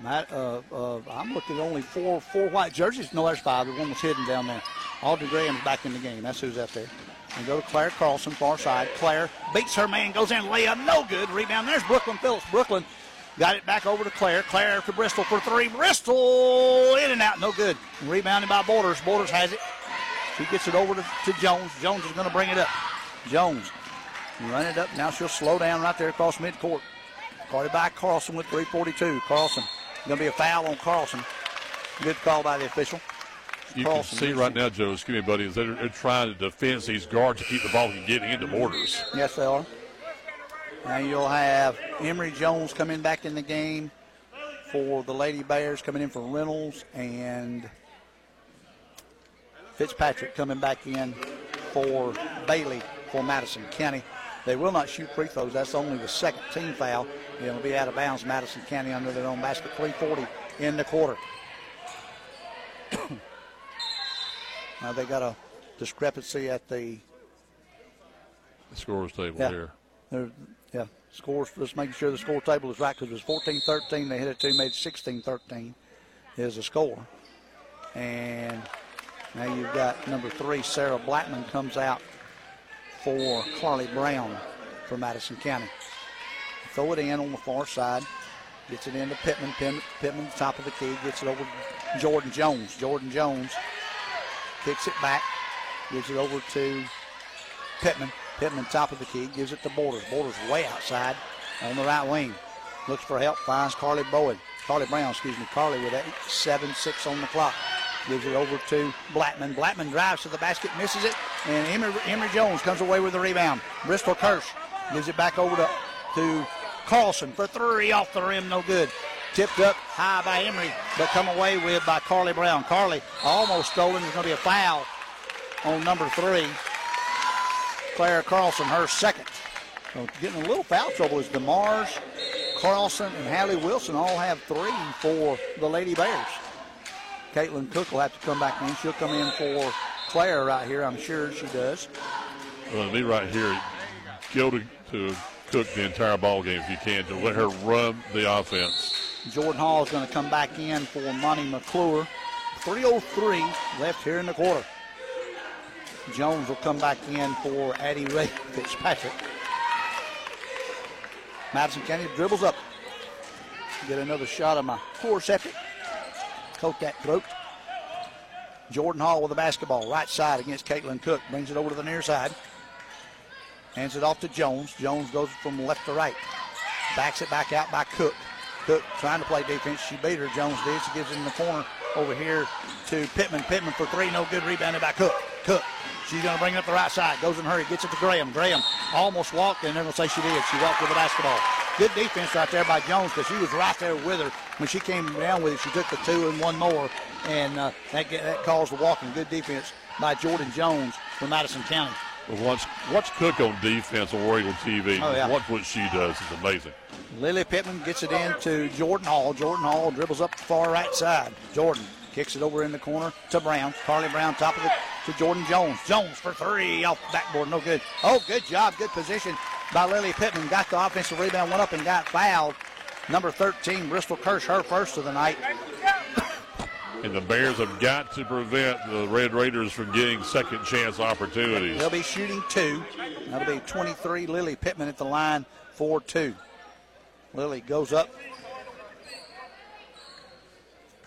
Matt, uh, uh, I'm looking at only four four white jerseys. No, there's five. The one was hidden down there. Audrey Graham's back in the game. That's who's out there. And go to Claire Carlson, far side. Claire beats her man, goes in, layup, no good. Rebound. There's Brooklyn Phillips. Brooklyn got it back over to Claire. Claire to Bristol for three. Bristol in and out, no good. Rebounded by Borders. Borders has it. She gets it over to, to Jones. Jones is going to bring it up. Jones run it up. Now she'll slow down right there across midcourt. It by Carlson with 342. Carlson. Going to be a foul on Carlson. Good call by the official. You can see right now, Joe, excuse me, buddy, they're, they're trying to defend these guards to keep the ball from getting into Borders. Yes, they are. Now you'll have Emery Jones coming back in the game for the Lady Bears, coming in for Reynolds, and Fitzpatrick coming back in for Bailey for Madison County. They will not shoot free throws. That's only the second team foul. It'll be out of bounds. Madison County under their own basket. 340 in the quarter. Now they got a discrepancy at the, the scores table yeah, here. Yeah, scores. Just making sure the score table is right because it was 14-13. They hit it two, made 16-13 is the score. And now you've got number three, Sarah Blackman comes out for Carly Brown for Madison County. Throw it in on the far side. Gets it into Pittman. Pittman, top of the key. Gets it over Jordan Jones. Jordan Jones kicks it back, gives it over to Pittman. Pittman, top of the key, gives it to Borders. Borders way outside on the right wing. Looks for help, finds Carly Bowen. Carly Brown, excuse me. Carly with 8 7 6 on the clock. Gives it over to Blackman. Blackman drives to the basket, misses it, and Emery, Emery Jones comes away with the rebound. Bristol Kirsch gives it back over to, to Carlson for three off the rim, no good. Tipped up high by Emery, but come away with by Carly Brown. Carly almost stolen. There's going to be a foul on number three. Claire Carlson, her second. So getting a little foul trouble is DeMars, Carlson, and Hallie Wilson all have three for the Lady Bears. Caitlin Cook will have to come back in. She'll come in for Claire right here. I'm sure she does. Well, me right here, to, to Cook the entire ball game if you can to let her run the offense. Jordan Hall is going to come back in for Monty McClure. 3.03 left here in the quarter. Jones will come back in for Addie Ray Fitzpatrick. Madison County dribbles up. Get another shot of my septic. Coat that throat. Jordan Hall with the basketball, right side against Caitlin Cook. Brings it over to the near side. Hands it off to Jones. Jones goes from left to right. Backs it back out by Cook. Cook trying to play defense. She beat her. Jones did. She gives it in the corner over here to Pittman. Pittman for three. No good. Rebounded by Cook. Cook. She's going to bring it up the right side. Goes in a hurry. Gets it to Graham. Graham almost walked, and they're going to say she did. She walked with the basketball. Good defense right there by Jones because she was right there with her. When she came down with it, she took the two and one more and uh, that, that caused the walking. Good defense by Jordan Jones from Madison County. Well, watch, watch Cook on defense on Eagle TV. Oh, yeah. Watch what she does. It's amazing. Lily Pittman gets it in to Jordan Hall. Jordan Hall dribbles up the far right side. Jordan kicks it over in the corner to Brown. Carly Brown top of it to Jordan Jones. Jones for three off the backboard. No good. Oh, good job. Good position by Lily Pittman. Got the offensive rebound, went up and got fouled. Number 13, Bristol Kirsch, her first of the night. And the Bears have got to prevent the Red Raiders from getting second chance opportunities. They'll be shooting two. That'll be 23. Lily Pittman at the line for two. Lily goes up,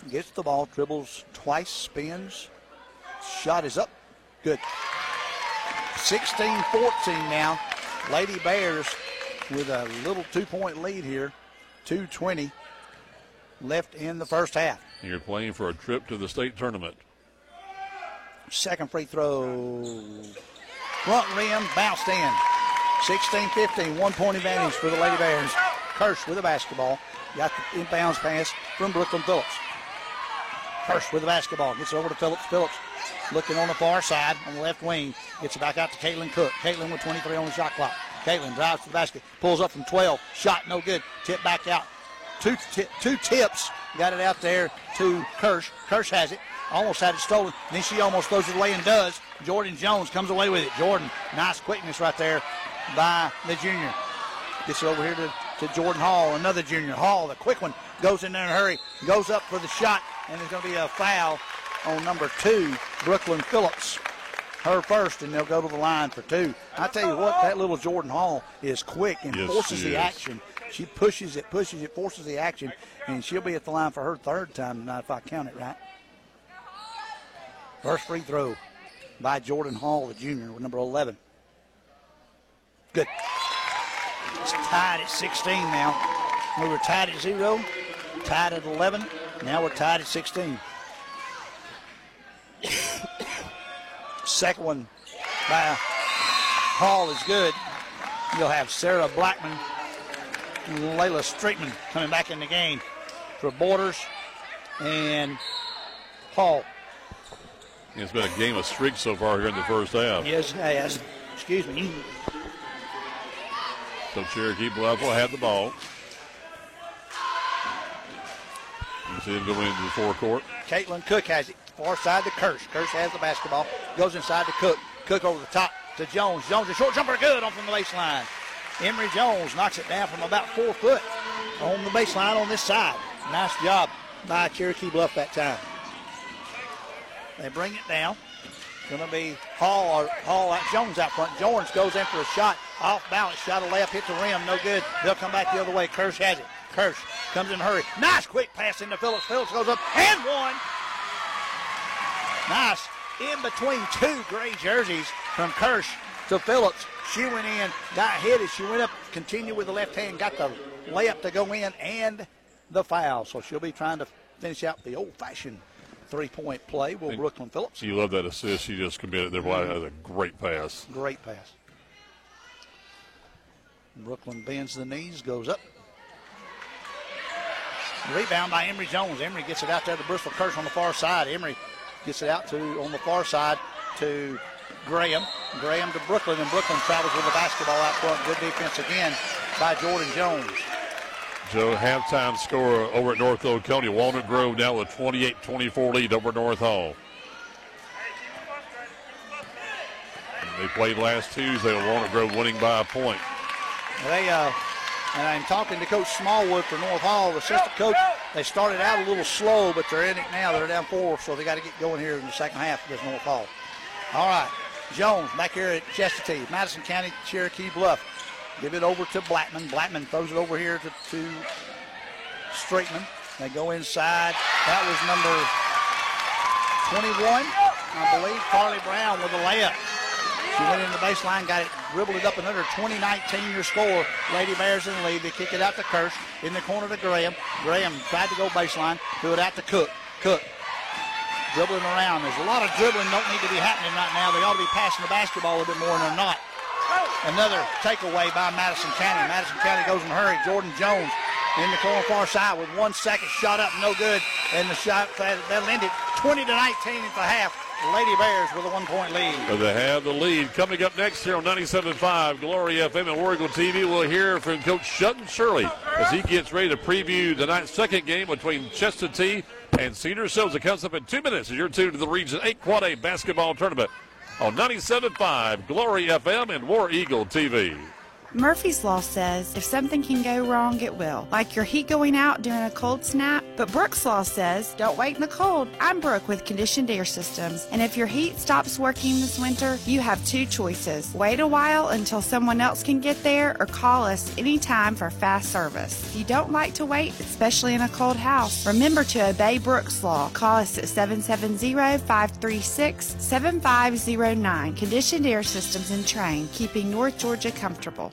gets the ball, dribbles twice, spins. Shot is up. Good. 16 14 now. Lady Bears with a little two point lead here. 220 left in the first half. You're playing for a trip to the state tournament. Second free throw. Front rim, bounced in. 16 15, one point advantage for the Lady Bears. Kirsch with the basketball. Got the inbounds pass from Brooklyn Phillips. Kirsch with the basketball. Gets over to Phillips. Phillips looking on the far side on the left wing. Gets it back out to Caitlin Cook. Caitlin with 23 on the shot clock. Caitlin drives to the basket. Pulls up from 12. Shot no good. Tip back out. Two, t- two tips. Got it out there to Kirsch. Kirsch has it. Almost had it stolen. Then she almost throws it away and does. Jordan Jones comes away with it. Jordan, nice quickness right there by the junior. Gets it over here to, to Jordan Hall, another junior. Hall, the quick one, goes in there in a hurry, goes up for the shot, and there's going to be a foul on number two, Brooklyn Phillips. Her first, and they'll go to the line for two. I tell you what, that little Jordan Hall is quick and Yes, forces the action. She pushes it, pushes it, forces the action, and she'll be at the line for her third time tonight if I count it right. First free throw by Jordan Hall, the junior, with number 11. Good. It's tied at 16 now. We were tied at zero, tied at 11. Now we're tied at 16. Second one by Hall is good. You'll have Sarah Blackman Layla Streetman coming back in the game for Borders and Hall. It's been a game of streaks so far here in the first half. Yes, yes. Excuse me. So Cherokee Bluff will have the ball. You see them go into the forecourt. Caitlin Cook has it. Far side to Kirsch. Kirsch has the basketball. Goes inside to Cook. Cook over the top to Jones. Jones, a short jumper, good on from the baseline. Emery Jones knocks it down from about four foot on the baseline on this side. Nice job by Cherokee Bluff that time. They bring it down. Going to be Hall or Hall out Jones out front. Jones goes in for a shot. Off balance. Shot a layup. Hit the rim. No good. They'll come back the other way. Kirsch has it. Kirsch comes in a hurry. Nice quick pass into Phillips. Phillips goes up and one. Nice in between two gray jerseys from Kirsch to Phillips. She went in, got hit as she went up, continued with the left hand, got the layup to go in and the foul. So she'll be trying to finish out the old fashioned three point play. Will Brooklyn Phillips. You love that assist she just committed there. Boy, that was a great pass. Great pass. Brooklyn bends the knees, goes up. Rebound by Emery Jones. Emery gets it out there to Bristol Kirsch on the far side. Emery gets it out to on the far side to Graham. Graham to Brooklyn, and Brooklyn travels with the basketball out front. Good defense again by Jordan Jones. Joe, halftime score over at North Oconee. Walnut Grove now with 28-24 lead over North Hall. They played last Tuesday Walnut Grove winning by a point. They uh, and I'm talking to Coach Smallwood for North Hall, the assistant coach. They started out a little slow, but they're in it now. They're down four, so they got to get going here in the second half against North Hall. All right, Jones back here at Chestatee, Madison County, Cherokee Bluff. Give it over to Blackman. Blackman throws it over here to, to Streetman. They go inside. That was number 21, I believe. Carly Brown with a layup. She went in the baseline, got it, dribbled it up another 20-19 your score. Lady Bears in the lead. They kick it out to Kirsch in the corner to Graham. Graham tried to go baseline, threw it out to Cook. Cook dribbling around. There's a lot of dribbling don't need to be happening right now. They ought to be passing the basketball a little bit more, and they're not. Another takeaway by Madison County. Madison County goes in a hurry. Jordan Jones in the corner far side with one second shot up, no good. And the shot that'll end it 20 to 19 at the half. Lady Bears with a one-point lead. They have the lead. Coming up next here on 97.5 Glory FM and Eagle TV, we'll hear from Coach Sutton Shirley as he gets ready to preview tonight's second game between Chestatee and Cedar. It comes up in two minutes as you're tuned to the Region 8 Quad A basketball tournament on 97.5 Glory FM and War Eagle TV. Murphy's Law says if something can go wrong, it will. Like your heat going out during a cold snap. But Brooks Law says don't wait in the cold. I'm Brooke with Conditioned Air Systems. And if your heat stops working this winter, you have two choices. Wait a while until someone else can get there or call us anytime for fast service. If you don't like to wait, especially in a cold house, remember to obey Brooks Law. Call us at 770-536-7509. Conditioned Air Systems and Trane, keeping North Georgia comfortable.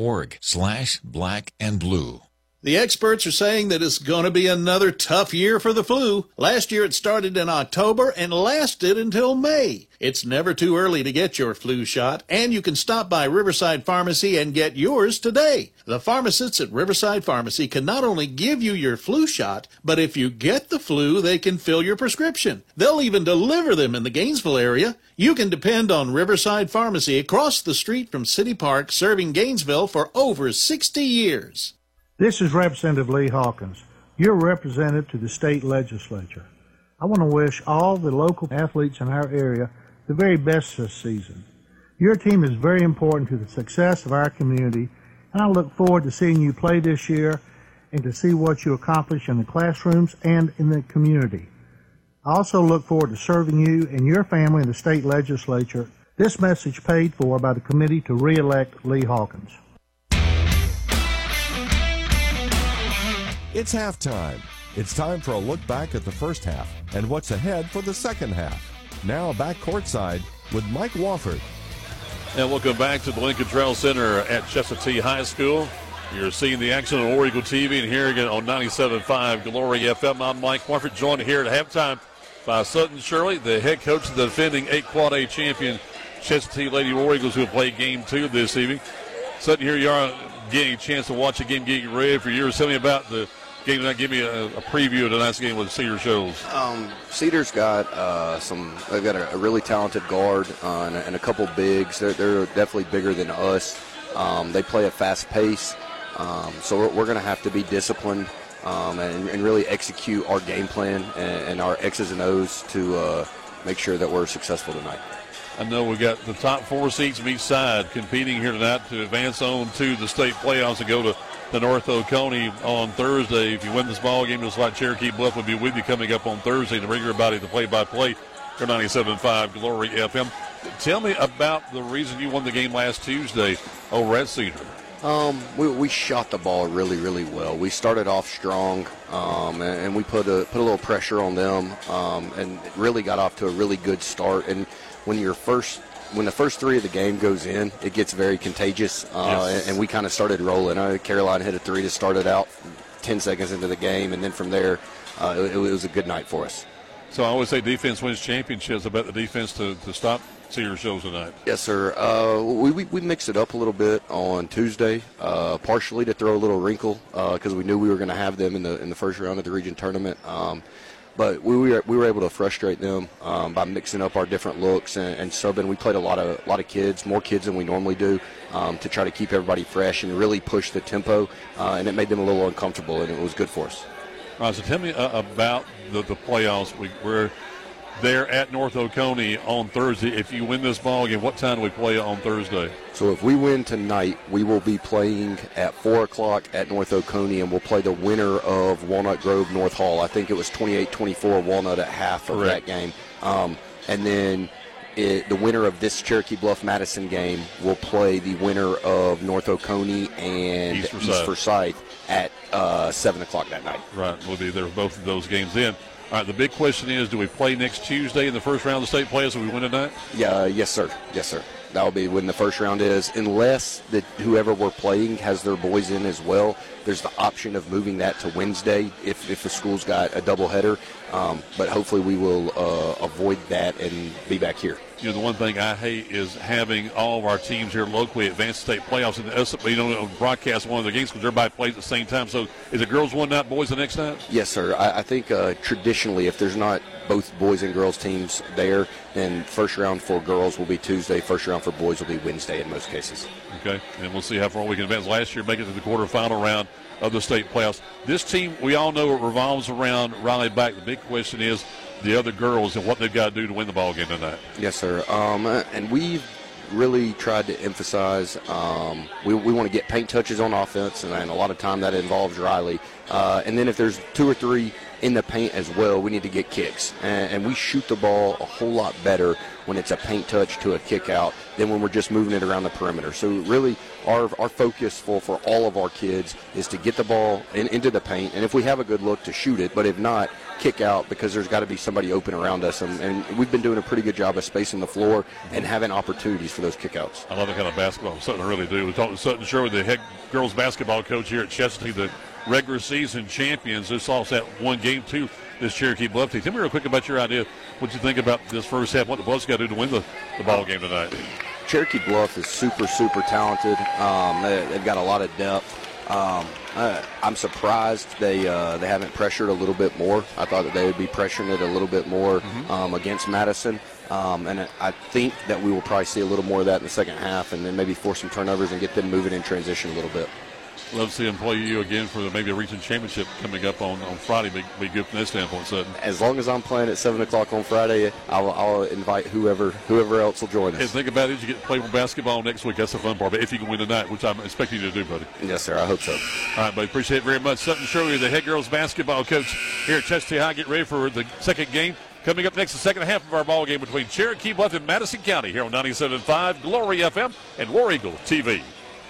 slash black and blue. The experts are saying that it's going to be another tough year for the flu. Last year it started in October and lasted until May. It's never too early to get your flu shot, and you can stop by Riverside Pharmacy and get yours today. The pharmacists at Riverside Pharmacy can not only give you your flu shot, but if you get the flu, they can fill your prescription. They'll even deliver them in the Gainesville area. You can depend on Riverside Pharmacy across the street from City Park, serving Gainesville for over 60 years. This is Representative Lee Hawkins, your representative to the state legislature. I want to wish all the local athletes in our area the very best this season. Your team is very important to the success of our community, and I look forward to seeing you play this year and to see what you accomplish in the classrooms and in the community. I also look forward to serving you and your family in the state legislature. This message paid for by the committee to re-elect Lee Hawkins. It's halftime. It's time for a look back at the first half and what's ahead for the second half. Now back courtside with Mike Wofford. And welcome back to the Lincoln Trail Center at Chestatee High School. You're seeing the action on War Eagle TV and hearing it on 97.5 Glory FM. I'm Mike Wofford, joined here at halftime by Sutton Shirley, the head coach of the defending 8 Quad A champion Chestatee Lady War Eagles who play game two this evening. Sutton, here you are getting a chance to watch the game, getting ready for yours. Tell me about the game. Give me a, a preview of tonight's game with Cedar Shoals. Um, Cedar's got uh, some. They've got a, a really talented guard uh, and, a, and, a, couple bigs. They're, they're definitely bigger than us. Um, they play at fast pace, um, so we're, we're going to have to be disciplined um, and, and, really execute our game plan and, and our X's and O's to uh, make sure that we're successful tonight. I know we've got the top four seats from each side competing here tonight to advance on to the state playoffs and go to the North Oconee on Thursday. If you win this ball game, just like Cherokee Bluff will be with you coming up on Thursday to bring everybody the play-by-play for 97.5 Glory FM. Tell me about the reason you won the game last Tuesday over at Cedar. Um, we, we shot the ball really, really well. We started off strong, um, and, and, we put a put a little pressure on them, um, and really got off to a really good start. And when you're first when the first three of the game goes in, it gets very contagious, uh, yes. and, we kind of started rolling. Uh, Caroline hit a three to start it out, ten seconds into the game, and then from there, uh, it, it, was a good night for us. So I always say defense wins championships. I bet the defense to, to stop Cedar Shoals tonight. Yes, sir. Uh, we, we, we mixed it up a little bit on Tuesday, uh, partially to throw a little wrinkle because uh, we knew we were going to have them in the in the first round of the region tournament. Um, but we were we were able to frustrate them um, by mixing up our different looks and, and, subbing. We played a lot of a lot of kids, more kids than we normally do, um, to try to keep everybody fresh and really push the tempo. Uh, and it made them a little uncomfortable, and it was good for us. All right, so tell me uh, about the, the playoffs. We, we're there at North Oconee on Thursday. If you win this ball game, what time do we play on Thursday? So if we win tonight, we will be playing at four o'clock at North Oconee, and we'll play the winner of Walnut Grove North Hall. I think it was 28-24 Walnut at half of Correct. that game, um, and then. It, the winner of this Cherokee Bluff Madison game will play the winner of North Oconee and East Forsyth, at uh, seven o'clock that night. Right, we'll be there both of those games. Then All right, the big question is do we play next Tuesday in the first round of the state playoffs if we win tonight? Yeah, uh, yes, sir. Yes, sir. That will be when the first round is, unless that whoever we're playing has their boys in as well. There's the option of moving that to Wednesday if, if the school's got a doubleheader. Um, but hopefully we will uh, avoid that and be back here. You know, the one thing I hate is having all of our teams here locally advance state playoffs and us, you know, broadcast one of the games because everybody plays at the same time. So is it girls one night, boys the next night? Yes, sir. I, I think uh, traditionally, if there's not both boys and girls teams there, And first round for girls will be Tuesday, first round for boys will be Wednesday in most cases. Okay, and we'll see how far we can advance. Last year, make it to the quarterfinal round of the state playoffs. This team, we all know it revolves around Riley Back. The big question is the other girls and what they've got to do to win the ball game tonight. Yes, sir. Um, and we've really tried to emphasize um, we, we want to get paint touches on offense, and, and a lot of time that involves Riley. Uh, and then if there's two or three in the paint as well, we need to get kicks. And, and, we shoot the ball a whole lot better when it's a paint touch to a kick out than when we're just moving it around the perimeter. So really, our, our focus for, for all of our kids is to get the ball in, into the paint, and if we have a good look, to shoot it. But if not, kick out because there's got to be somebody open around us. And, and, we've been doing a pretty good job of spacing the floor and having opportunities for those kickouts. I love that kind of basketball. Something really do. We talked to Sutton Sherwood, the head girls basketball coach here at Chestatee, the regular season champions. This also that one game too. This Cherokee Bluff team. Tell me real quick about your idea. What you think about this first half? What the Bluffs got to do to win the, the ball game tonight? Cherokee Bluff is super, super talented. Um, they, have got a lot of depth. Um, uh, I'm surprised they uh, they haven't pressured a little bit more. I thought that they would be pressuring it a little bit more mm-hmm. um, against Madison. Um, and I think that we will probably see a little more of that in the second half, and then maybe force some turnovers and get them moving in transition a little bit. Love to see them play you again for maybe a region championship coming up on, on Friday. Be, be good from that standpoint, Sutton. As long as I'm playing at seven o'clock on Friday, I'll, I'll invite whoever whoever else will join us. And think about it, you get to play basketball next week. That's the fun part. But if you can win tonight, which I'm expecting you to do, buddy. Yes, sir. I hope so. All right, buddy. Appreciate it very much. Sutton Shirley, the head girls basketball coach here at Chestatee High. Get ready for the second game. Coming up next, the second half of our ball game between Cherokee Bluff and Madison County here on 97.5 Glory FM and War Eagle TV.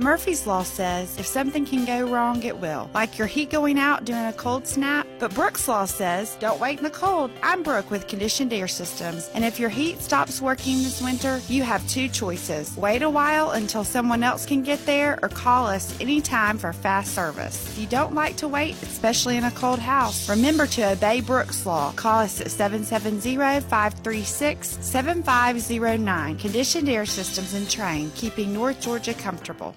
Murphy's Law says if something can go wrong, it will. Like your heat going out during a cold snap. But Brooks Law says don't wait in the cold. I'm Brooke with Conditioned Air Systems. And if your heat stops working this winter, you have two choices. Wait a while until someone else can get there or call us anytime for fast service. If you don't like to wait, especially in a cold house, remember to obey Brooks Law. Call us at 770-536-7509. Conditioned Air Systems and Trane, keeping North Georgia comfortable.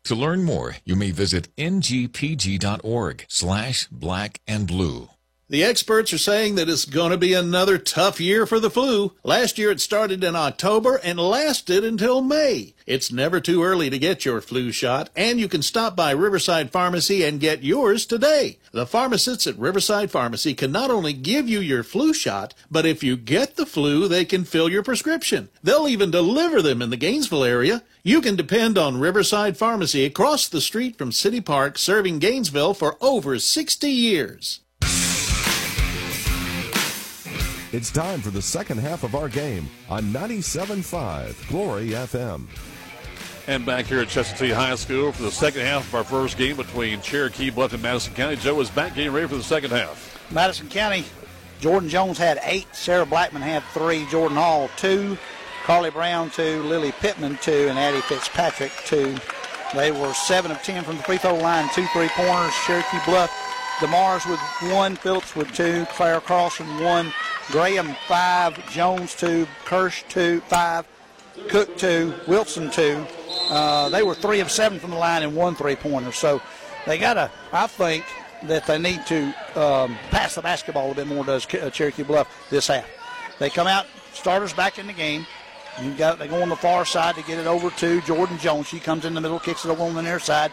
To learn more, you may visit ngpg.org slash black and blue. The experts are saying that it's going to be another tough year for the flu. Last year it started in October and lasted until May. It's never too early to get your flu shot, and you can stop by Riverside Pharmacy and get yours today. The pharmacists at Riverside Pharmacy can not only give you your flu shot, but if you get the flu, they can fill your prescription. They'll even deliver them in the Gainesville area. You can depend on Riverside Pharmacy across the street from City Park, serving Gainesville for over 60 years. It's time for the second half of our game on 97.5 Glory FM. And back here at Chestatee High School for the second half of our first game between Cherokee Bluff and Madison County. Joe is back getting ready for the second half. Madison County, Jordan Jones had eight, Sarah Blackman had three, Jordan Hall two, Carly Brown two, Lily Pittman two, and Addie Fitzpatrick two. They were seven of ten from the free throw line, two three pointers. Cherokee Bluff DeMars with one, Phillips with two, Claire Carlson one, Graham five, Jones two, Kirsch two, five, Cook two, Wilson two. Uh, they were three of seven from the line and one three pointer. So they got to, I think, that they need to um, pass the basketball a bit more, does Cherokee Bluff this half. They come out, starters back in the game. You got they go on the far side to get it over to Jordan Jones. She comes in the middle, kicks it over on the near side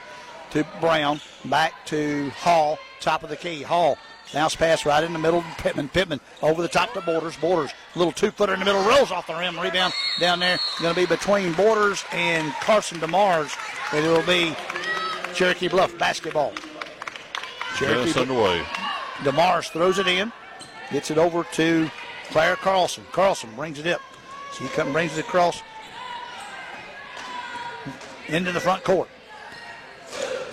to Brown, back to Hall, top of the key. Hall bounce pass right in the middle. Pittman, Pittman over the top to Borders. Borders, little two footer in the middle, rolls off the rim. Rebound down there. Going to be between Borders and Carson DeMars. And it will be Cherokee Bluff basketball. Cherokee underway. DeMars throws it in, gets it over to Claire Carlson. Carlson brings it up. She comes, brings it across into the front court.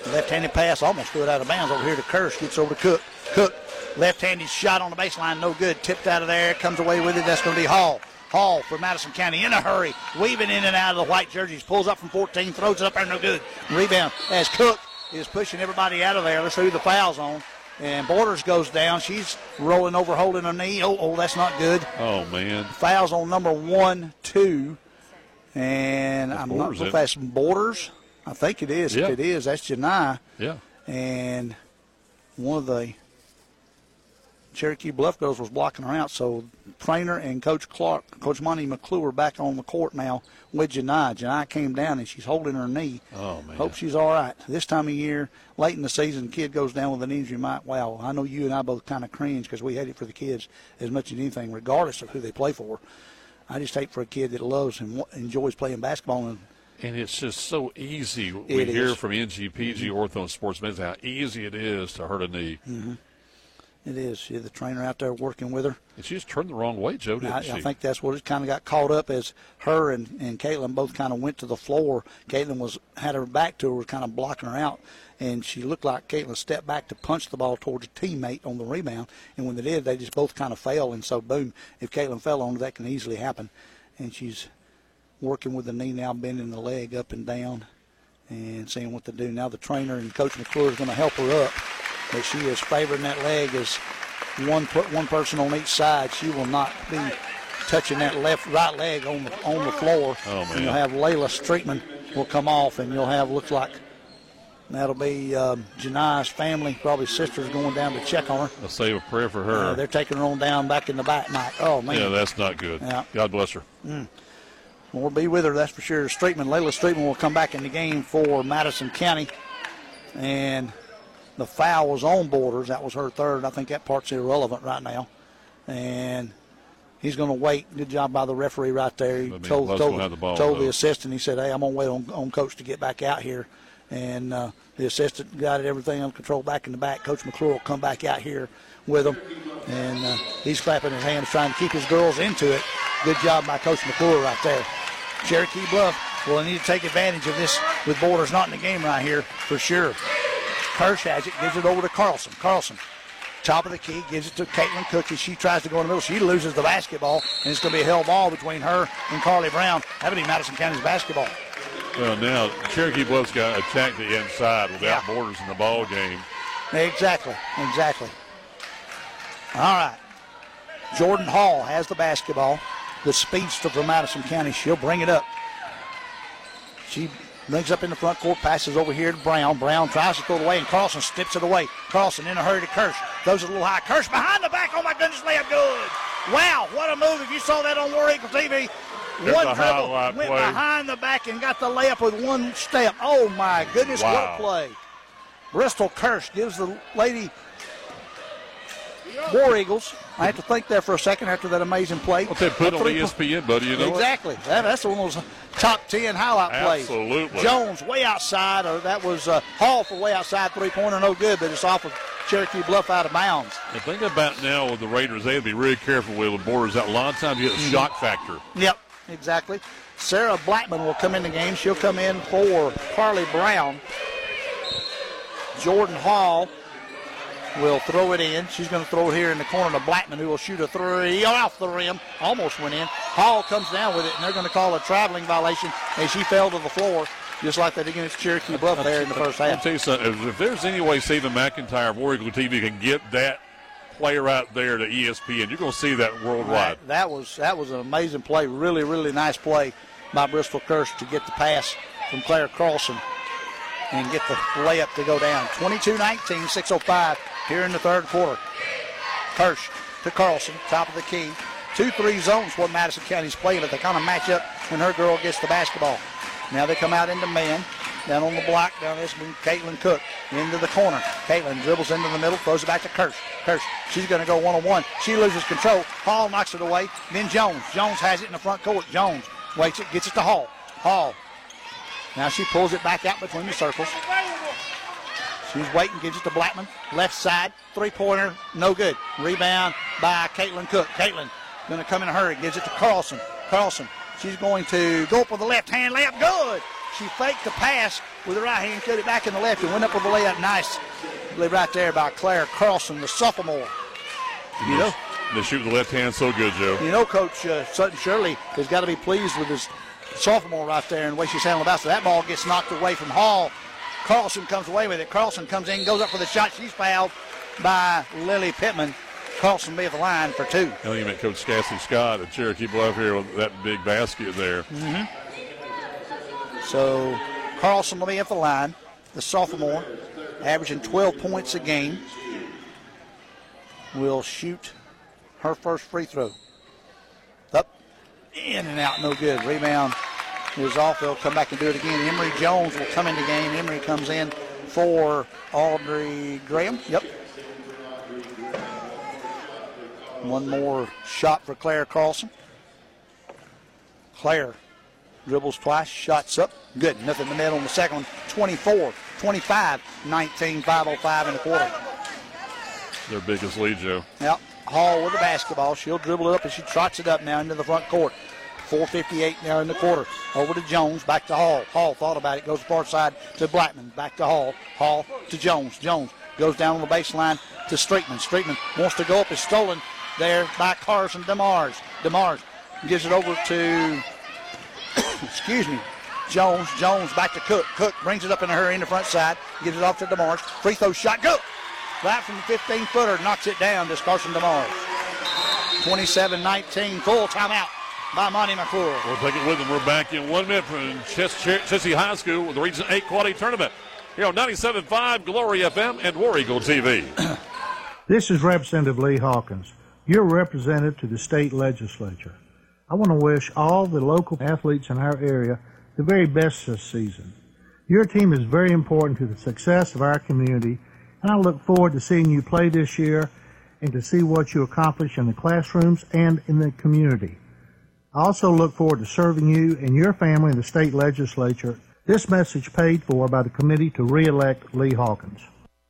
Left-handed pass almost threw it out of bounds over here to Kirsch. Gets over to Cook. Cook, left-handed shot on the baseline, no good. Tipped out of there, comes away with it. That's going to be Hall. Hall for Madison County in a hurry, weaving in and out of the white jerseys. Pulls up from 14, throws it up there, no good. Rebound as Cook is pushing everybody out of there. Let's see who the foul's on. And Borders goes down. She's rolling over, holding her knee. Oh, oh, that's not good. Oh man. Fouls on number one, two, and that's I'm not sure if that's Borders. I think it is. If it is, that's Janai. Yeah. And one of the Cherokee Bluff girls was blocking her out. So trainer and Coach Clark, Coach Monty McClure, back on the court now with Janai. Janai came down and she's holding her knee. Oh man! Hope she's all right. This time of year, late in the season, kid goes down with an injury. Might wow. I know you and I both kind of cringe because we hate it for the kids as much as anything, regardless of who they play for. I just hate for a kid that loves and enjoys playing basketball and and it's just so easy. We it hear is. from NGPG mm-hmm. Ortho and Sports Medicine how easy it is to hurt a knee. Mm-hmm. It is. She the trainer out there working with her. And she just turned the wrong way, Joe, didn't I, she? I think that's what it kind of got caught up as her and, and Caitlin both kind of went to the floor. Caitlin was had her back to her, was kind of blocking her out, and she looked like Caitlin stepped back to punch the ball towards a teammate on the rebound. And when they did, they just both kind of fell. And so, boom, if Caitlin fell on her, that can easily happen. And she's working with the knee now, bending the leg up and down and seeing what to do. Now the trainer and Coach McClure is going to help her up, but she is favoring that leg as one put one person on each side. She will not be touching that left right leg on the on the floor. Oh man! And you'll have Layla Streetman will come off, and you'll have looks like that'll be um, Janai's family, probably sisters going down to check on her. I'll say a prayer for her. Uh, they're taking her on down back in the back, Mike. Oh man! Yeah, that's not good. Yeah. God bless her. Mm. We'll be with her, that's for sure. Streetman, Layla Streetman will come back in the game for Madison County. And the foul was on Borders. That was her third. I think that part's irrelevant right now. And he's going to wait. Good job by the referee right there. He told, told, the, ball, told the assistant, he said, hey, I'm going to wait on, on coach to get back out here. And uh, the assistant got everything under control back in the back. Coach McClure will come back out here with him. And uh, he's clapping his hands trying to keep his girls into it. Good job by Coach McClure right there. Cherokee Bluff will need to take advantage of this with Borders not in the game right here for sure. Kirsch has it, gives it over to Carlson. Carlson, top of the key, gives it to Caitlin Cook as she tries to go in the middle. She loses the basketball, and it's going to be a hell ball between her and Carly Brown. That'll be Madison County's basketball. Well, now Cherokee Bluff's got to attack the inside without Yeah. borders in the ball game. Exactly, exactly. All right. Jordan Hall has the basketball. The speedster from Madison County. She'll bring it up. She brings up in the front court, passes over here to Brown. Brown tries to throw it away, and Carlson steps it away. Carlson in a hurry to Kirsch. Throws it a little high. Kirsch behind the back. Oh, my goodness, layup good. Wow, what a move. If you saw that on War Eagle TV, There's one dribble, went play. behind the back and got the layup with one step. Oh, my goodness, Wow. what play. Bristol Kirsch gives the lady War Eagles. I have to think there for a second after that amazing play. What they put on ESPN, buddy, you know? Exactly. That, that's one of those top 10 highlight plays. Absolutely. Jones way outside, or that was uh, Hall for way outside three pointer, no good, but it's off of Cherokee Bluff out of bounds. The thing about now with the Raiders, they have to be really careful with the borders. That a lot of times you get a Mm-hmm. shock factor. Yep, exactly. Sarah Blackman will come in the game. She'll come in for Carly Brown. Jordan Hall will throw it in. She's going to throw it here in the corner to Blackman, who will shoot a three off the rim. Almost went in. Hall comes down with it, and they're going to call a traveling violation as she fell to the floor. just like that against Cherokee Bluff there in the first half. I'll tell you something. If there's any way Stephen McIntyre of War Eagle TV can get that player out there to ESPN, you're going to see that worldwide. That, that was that was an amazing play. Really, really nice play by Bristol Kirsch to get the pass from Claire Carlson and get the layup to go down. 22-19, 6:05 here in the third quarter. Kirsch to Carlson, top of the key. Two-three zones what Madison County's playing, but they kind of match up when her girl gets the basketball. Now they come out into man. Down on the block, down this one, Caitlin Cook into the corner. Caitlin dribbles into the middle, throws it back to Kirsch. Kirsch, she's going to go one-on-one. She loses control. Hall knocks it away. Then Jones. Jones has it in the front court. Jones waits it, gets it to Hall. Hall. Now she pulls it back out between the circles. She's waiting, gives it to Blackman. Left side, three-pointer, no good. Rebound by Caitlin Cook. Caitlin going to come in a hurry, gives it to Carlson. Carlson, she's going to go up with the left hand layup. Good. She faked the pass with the right hand, cut it back in the left, and went up with the layup. Nice. Right there by Claire Carlson, the sophomore. You know, They shoot with the left hand so good, Joe. you know, Coach uh, Sutton Shirley has got to be pleased with his sophomore right there and the way she's handling the basketball. That ball gets knocked away from Hall. Carlson comes away with it. Carlson comes in, goes up for the shot. She's fouled by Lily Pittman. Carlson be at the line for two. I think you met Coach Cassie Scott at Cherokee Bluff here with that big basket there. Mm-hmm. So Carlson will be at the line, the sophomore, averaging 12 points a game. Will shoot her first free throw. Up, in and out, no good. Rebound is off. They'll come back and do it again. Emery Jones will come into the game. Emery comes in for Audrey Graham. Yep. One more shot for Claire Carlson. Claire dribbles twice, shots up, good. Nothing in the net on the second one. 24, 25, 19, 505 in the quarter. Their biggest lead, Joe. Yep. Hall with the basketball. She'll dribble it up and she trots it up now into the front court. 4.58 now in the quarter. Over to Jones, back to Hall. Hall thought about it, goes far side to Blackman, back to Hall. Hall to Jones. Jones goes down on the baseline to Streetman. Streetman wants to go up, is stolen there by Carson DeMars. DeMars gives it over to, excuse me, Jones. Jones back to Cook. Cook brings it up in a hurry in the front side, gives it off to DeMars. Free throw shot, go! Right from the 15 footer, knocks it down to Carson DeMars. 27 19, full timeout by Monty McClure. We'll take it with them. We're back in one minute from Ches- Ches- Chessie High School with the Region 8 Quad-A Tournament. Here on 97.5 Glory FM and War Eagle TV. This is Representative Lee Hawkins, You're representative to the state legislature. I want to wish all the local athletes in our area the very best this season. Your team is very important to the success of our community, and I look forward to seeing you play this year and to see what you accomplish in the classrooms and in the community. I also look forward to serving you and your family in the state legislature. This message paid for by the committee to re-elect Lee Hawkins.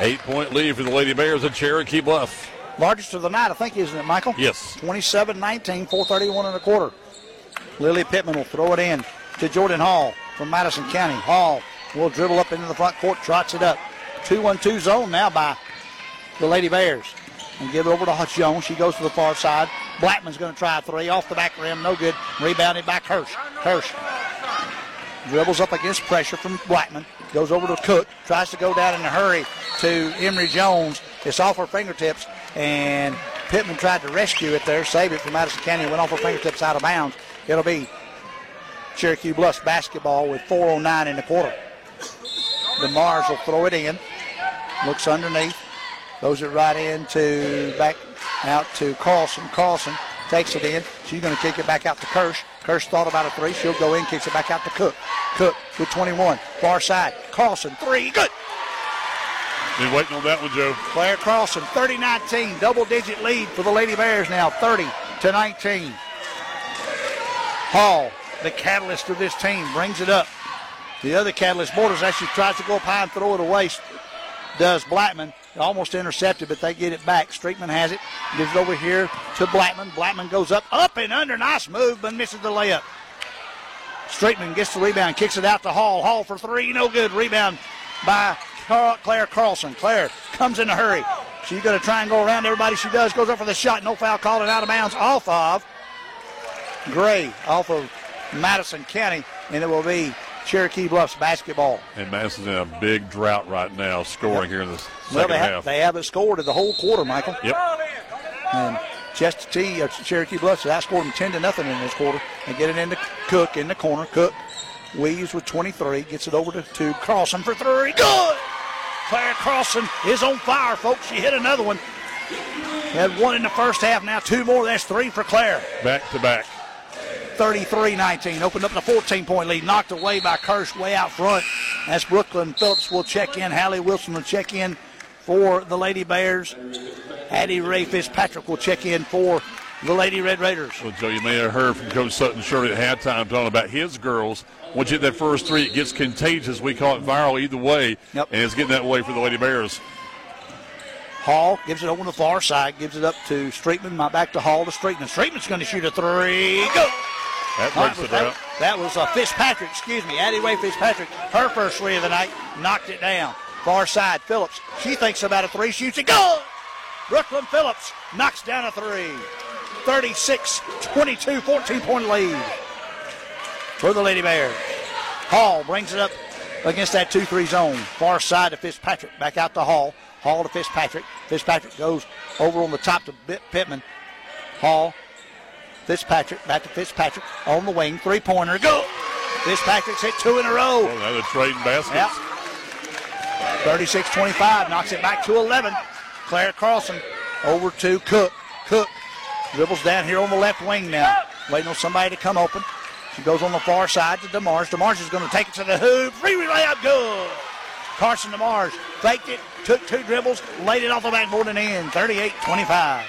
Eight point lead for the Lady Bears at Cherokee Bluff. Largest of the night, I think, isn't it, Michael? Yes. 27 19, 431 and a quarter. Lily Pittman will throw it in to Jordan Hall from Madison County. Hall will dribble up into the front court, trots it up. 2 1 2 zone now by the Lady Bears. And give it over to Jones. She goes to the far side. Blackman's going to try a three off the back rim. No good. Rebounded by Hirsch. Hirsch dribbles up against pressure from Blackman. Goes over to Cook. Tries to go down in a hurry to Emery Jones. It's off her fingertips. And Pittman tried to rescue it there, save it from Madison County. Went off her fingertips out of bounds. It'll be Cherokee Bluffs basketball with 4.09 in the quarter. DeMars will throw it in. Looks underneath. Throws it right into back out to Carlson. Carlson takes it in. She's going to kick it back out to Kirsch. Kirsch thought about a three. She'll go in, kicks it back out to Cook. Cook with 21. Far side. Carlson, three. Good. Been waiting on that one, Joe. Claire Carlson, 30-19. Double-digit lead for the Lady Bears now, 30 to 19. Hall, the catalyst of this team, brings it up. The other Catalyst Borders actually tries to go up high and throw it away. Does Blackman. Almost intercepted, but they get it back. Streetman has it. Gives it over here to Blackman. Blackman goes up, up and under. Nice move, but misses the layup. Streetman gets the rebound, kicks it out to Hall. Hall for three, no good. Rebound by Claire Carlson. Claire comes in a hurry. She's going to try and go around everybody. She does. Goes up for the shot. No foul called and out of bounds off of Gray, off of Madison County, and it will be Cherokee Bluffs basketball. And Madison's in a big drought right now, scoring yep. here in second well, they. Have, they haven't scored in the whole quarter, Michael. Yep. And Chestatee, uh, Cherokee Bluffs, outscored them 10 to nothing in this quarter. And get it into Cook in the corner. Cook Weaves with 23, gets it over to two. Carlson for three. Good! Claire Carlson is on fire, folks. She hit another one. Had one in the first half, now two more. That's three for Claire. Back to back. 33 19. Opened up the 14 point lead. Knocked away by Kirsch way out front. As Brooklyn Phillips will check in. Hallie Wilson will check in for the Lady Bears. Addie Ray Fitzpatrick will check in for the Lady Red Raiders. Well, Joe, you may have heard from Coach Sutton Shirley at halftime talking about his girls. Once you hit that first three, it gets contagious. We call it viral either way. Yep. And it's getting that way for the Lady Bears. Hall gives it over on the far side, gives it up to Streetman. Back to Hall to Streetman. Streetman's going to shoot a three. Go! That breaks the that, that was uh, Fitzpatrick, excuse me, Addie Ray Fitzpatrick. Her first three of the night knocked it down. Far side, Phillips. She thinks about a three, shoots it. Go! Brooklyn Phillips knocks down a three. 36 22, 14 point lead for the Lady Bears. Hall brings it up against that 2 3 zone. Far side to Fitzpatrick. Back out to Hall. Hall to Fitzpatrick. Fitzpatrick goes over on the top to Pittman. Hall. Fitzpatrick back to Fitzpatrick on the wing. Three pointer. Go! Fitzpatrick's hit two in a row. Well, another trading basket. Yep. 36 25. Knocks it back to 11. Claire Carlson over to Cook. Cook dribbles down here on the left wing now. Waiting on somebody to come open. She goes on the far side to DeMars. DeMars is going to take it to the hoop. Free layup, good. Carson DeMars faked it, took two dribbles, laid it off the backboard and in. 38 25.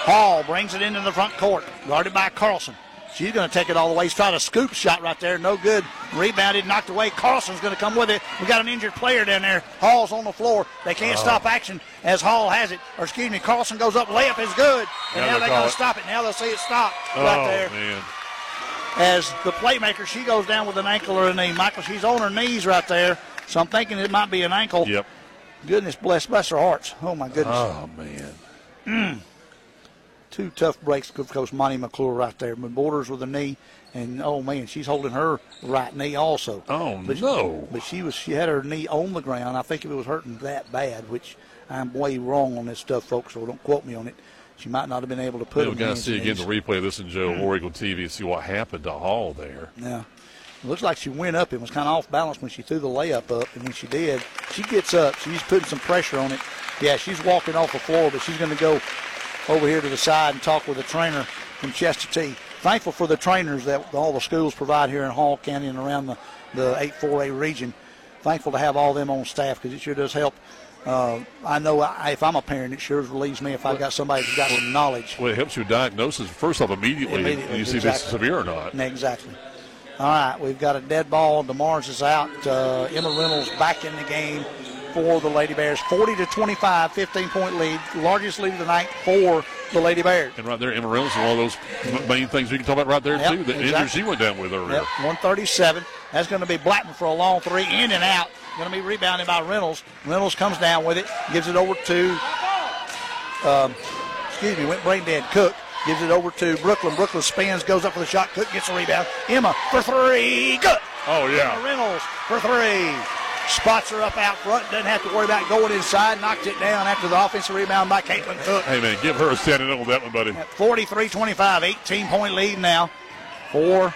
Hall brings it into the front court, guarded by Carlson. She's going to take it all the way. He's trying a scoop shot right there. No good. Rebounded, knocked away. Carlson's going to come with it. We got an injured player down there. Hall's on the floor. They can't oh. stop action as Hall has it. Or excuse me, Carlson goes up. Layup is good. And now, now they're going to stop it. Now they'll see it stop oh, right there. Man. As the playmaker, she goes down with an ankle or a knee. Michael, she's on her knees right there. So I'm thinking it might be an ankle. Yep. Goodness bless, bless her hearts. Oh my goodness. Oh man. Mm two tough breaks of course Monty McClure right there. But Borders with a knee, and oh man, she's holding her right knee also. Oh but, no! But she was she had her knee on the ground. I think if it was hurting that bad, which I'm way wrong on this stuff, folks. So don't quote me on it. She might not have been able to put. We've got to see again the replay of this in Joe mm-hmm. TV and see what happened to Hall there. Yeah. It looks like she went up and was kind of off balance when she threw the layup up, and when she did, she gets up. She's putting some pressure on it. Yeah, she's walking off the floor, but she's going to go over here to the side and talk with the trainer from Chestatee. Thankful for the trainers that all the schools provide here in Hall County and around the, the 8-4A region. Thankful to have all them on staff because it sure does help. Uh, I know I, if I'm a parent, it sure relieves me if I've got somebody who's got some knowledge. Well, it helps you diagnose first off immediately, immediately and you see if it's severe or not. Exactly. All right, we've got a dead ball. DeMars is out. Uh, Emma Reynolds back in the game for the Lady Bears. 40 to 25, 15 point lead, largest lead of the night for the Lady Bears. And right there, Emma Reynolds is one of those main things we can talk about right there yep, too. The exactly. injury she went down with earlier. Yep, 137. That's going to be Blackman for a long three, in and out. Going to be rebounded by Reynolds. Reynolds comes down with it, gives it over to, um, excuse me, went brain dead. Cook gives it over to Brooklyn. Brooklyn spins, goes up for the shot. Cook gets a rebound. Emma for three. Good. Oh yeah. Emma Reynolds for three. Spots her up out front. Doesn't have to worry about going inside. Knocks it down after the offensive rebound by Caitlin Cook. Hey, man, give her a standing on that one, buddy. 43 25, 18 point lead now for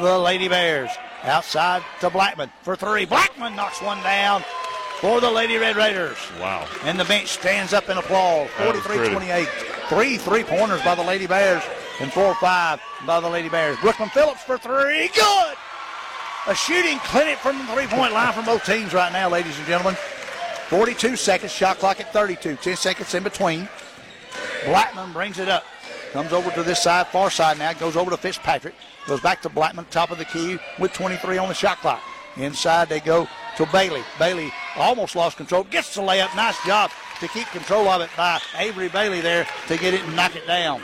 the Lady Bears. Outside to Blackman for three. Blackman knocks one down for the Lady Red Raiders. Wow. And the bench stands up in applause. 43 28. Three three pointers by the Lady Bears and four or five by the Lady Bears. Brooklyn Phillips for three. Good a shooting clinic from the three point line from both teams right now, ladies and gentlemen. 42 seconds, shot clock at 32, 10 seconds in between. Blackman brings it up. Comes over to this side, far side now, goes over to Fitzpatrick. Goes back to Blackman, top of the key with 23 on the shot clock. Inside they go to Bailey. Bailey almost lost control. Gets the layup. Nice job to keep control of it by Avery Bailey there to get it and knock it down.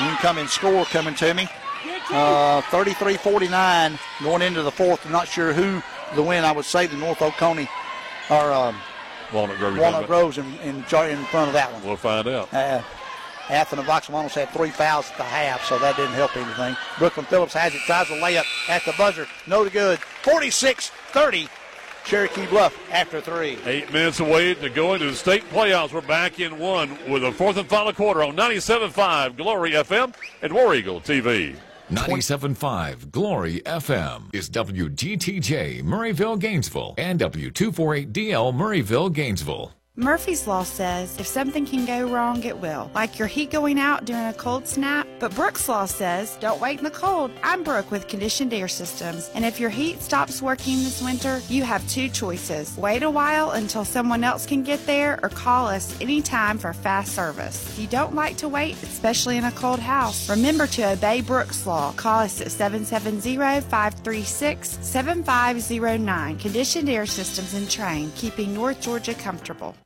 Incoming score coming to me. Uh, 33-49 going into the fourth. I'm not sure who the win. I would say the North Oconee or um, Walnut Grove. Walnut Grove's in, in, in front of that one. We'll find out. Uh, Athens of Oxmona's had three fouls at the half, so that didn't help anything. Brooklyn Phillips has it, tries a layup at the buzzer. No good. 46 30. Cherokee Bluff after three. Eight minutes away to go into the state playoffs. We're back in one with a fourth and final quarter on 97.5 Glory FM and War Eagle TV. 97.5 Glory FM is WGTJ Murrayville, Gainesville, and W248DL Murrayville, Gainesville. Murphy's Law says if something can go wrong, it will. Like your heat going out during a cold snap. But Brooks Law says don't wait in the cold. I'm Brooke with Conditioned Air Systems. And if your heat stops working this winter, you have two choices. Wait a while until someone else can get there or call us anytime for fast service. If you don't like to wait, especially in a cold house, remember to obey Brooks Law. Call us at 770-536-7509. Conditioned Air Systems and Trane, keeping North Georgia comfortable.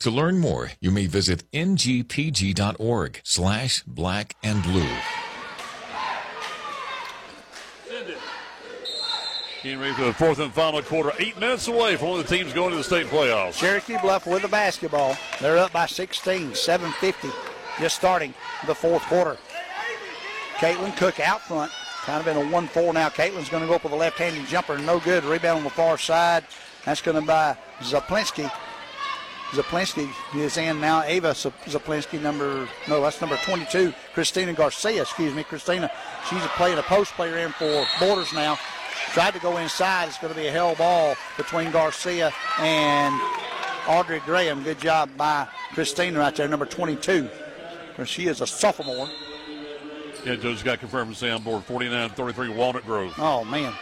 To learn more, you may visit ngpg.org slash black and blue. Getting ready for the fourth and final quarter. Eight minutes away from one of the teams going to the state playoffs. Cherokee Bluff with the basketball. They're up by 16, 750, just starting the fourth quarter. Caitlin Cook out front, kind of in a 1-4 now. Caitlin's going to go up with a left-handed jumper, no good. Rebound on the far side. That's going to by Zaplinski. Zaplinski is in now. Ava Zaplinski, number, no, that's number 22. Christina Garcia, excuse me, Christina. She's playing a post player in for Borders now. Tried to go inside. It's going to be a hell ball between Garcia and Audrey Graham. Good job by Christina right there, number 22. She is a sophomore. Yeah, Joe's got confirmed to say on board 49-33 Walnut Grove. Oh, man.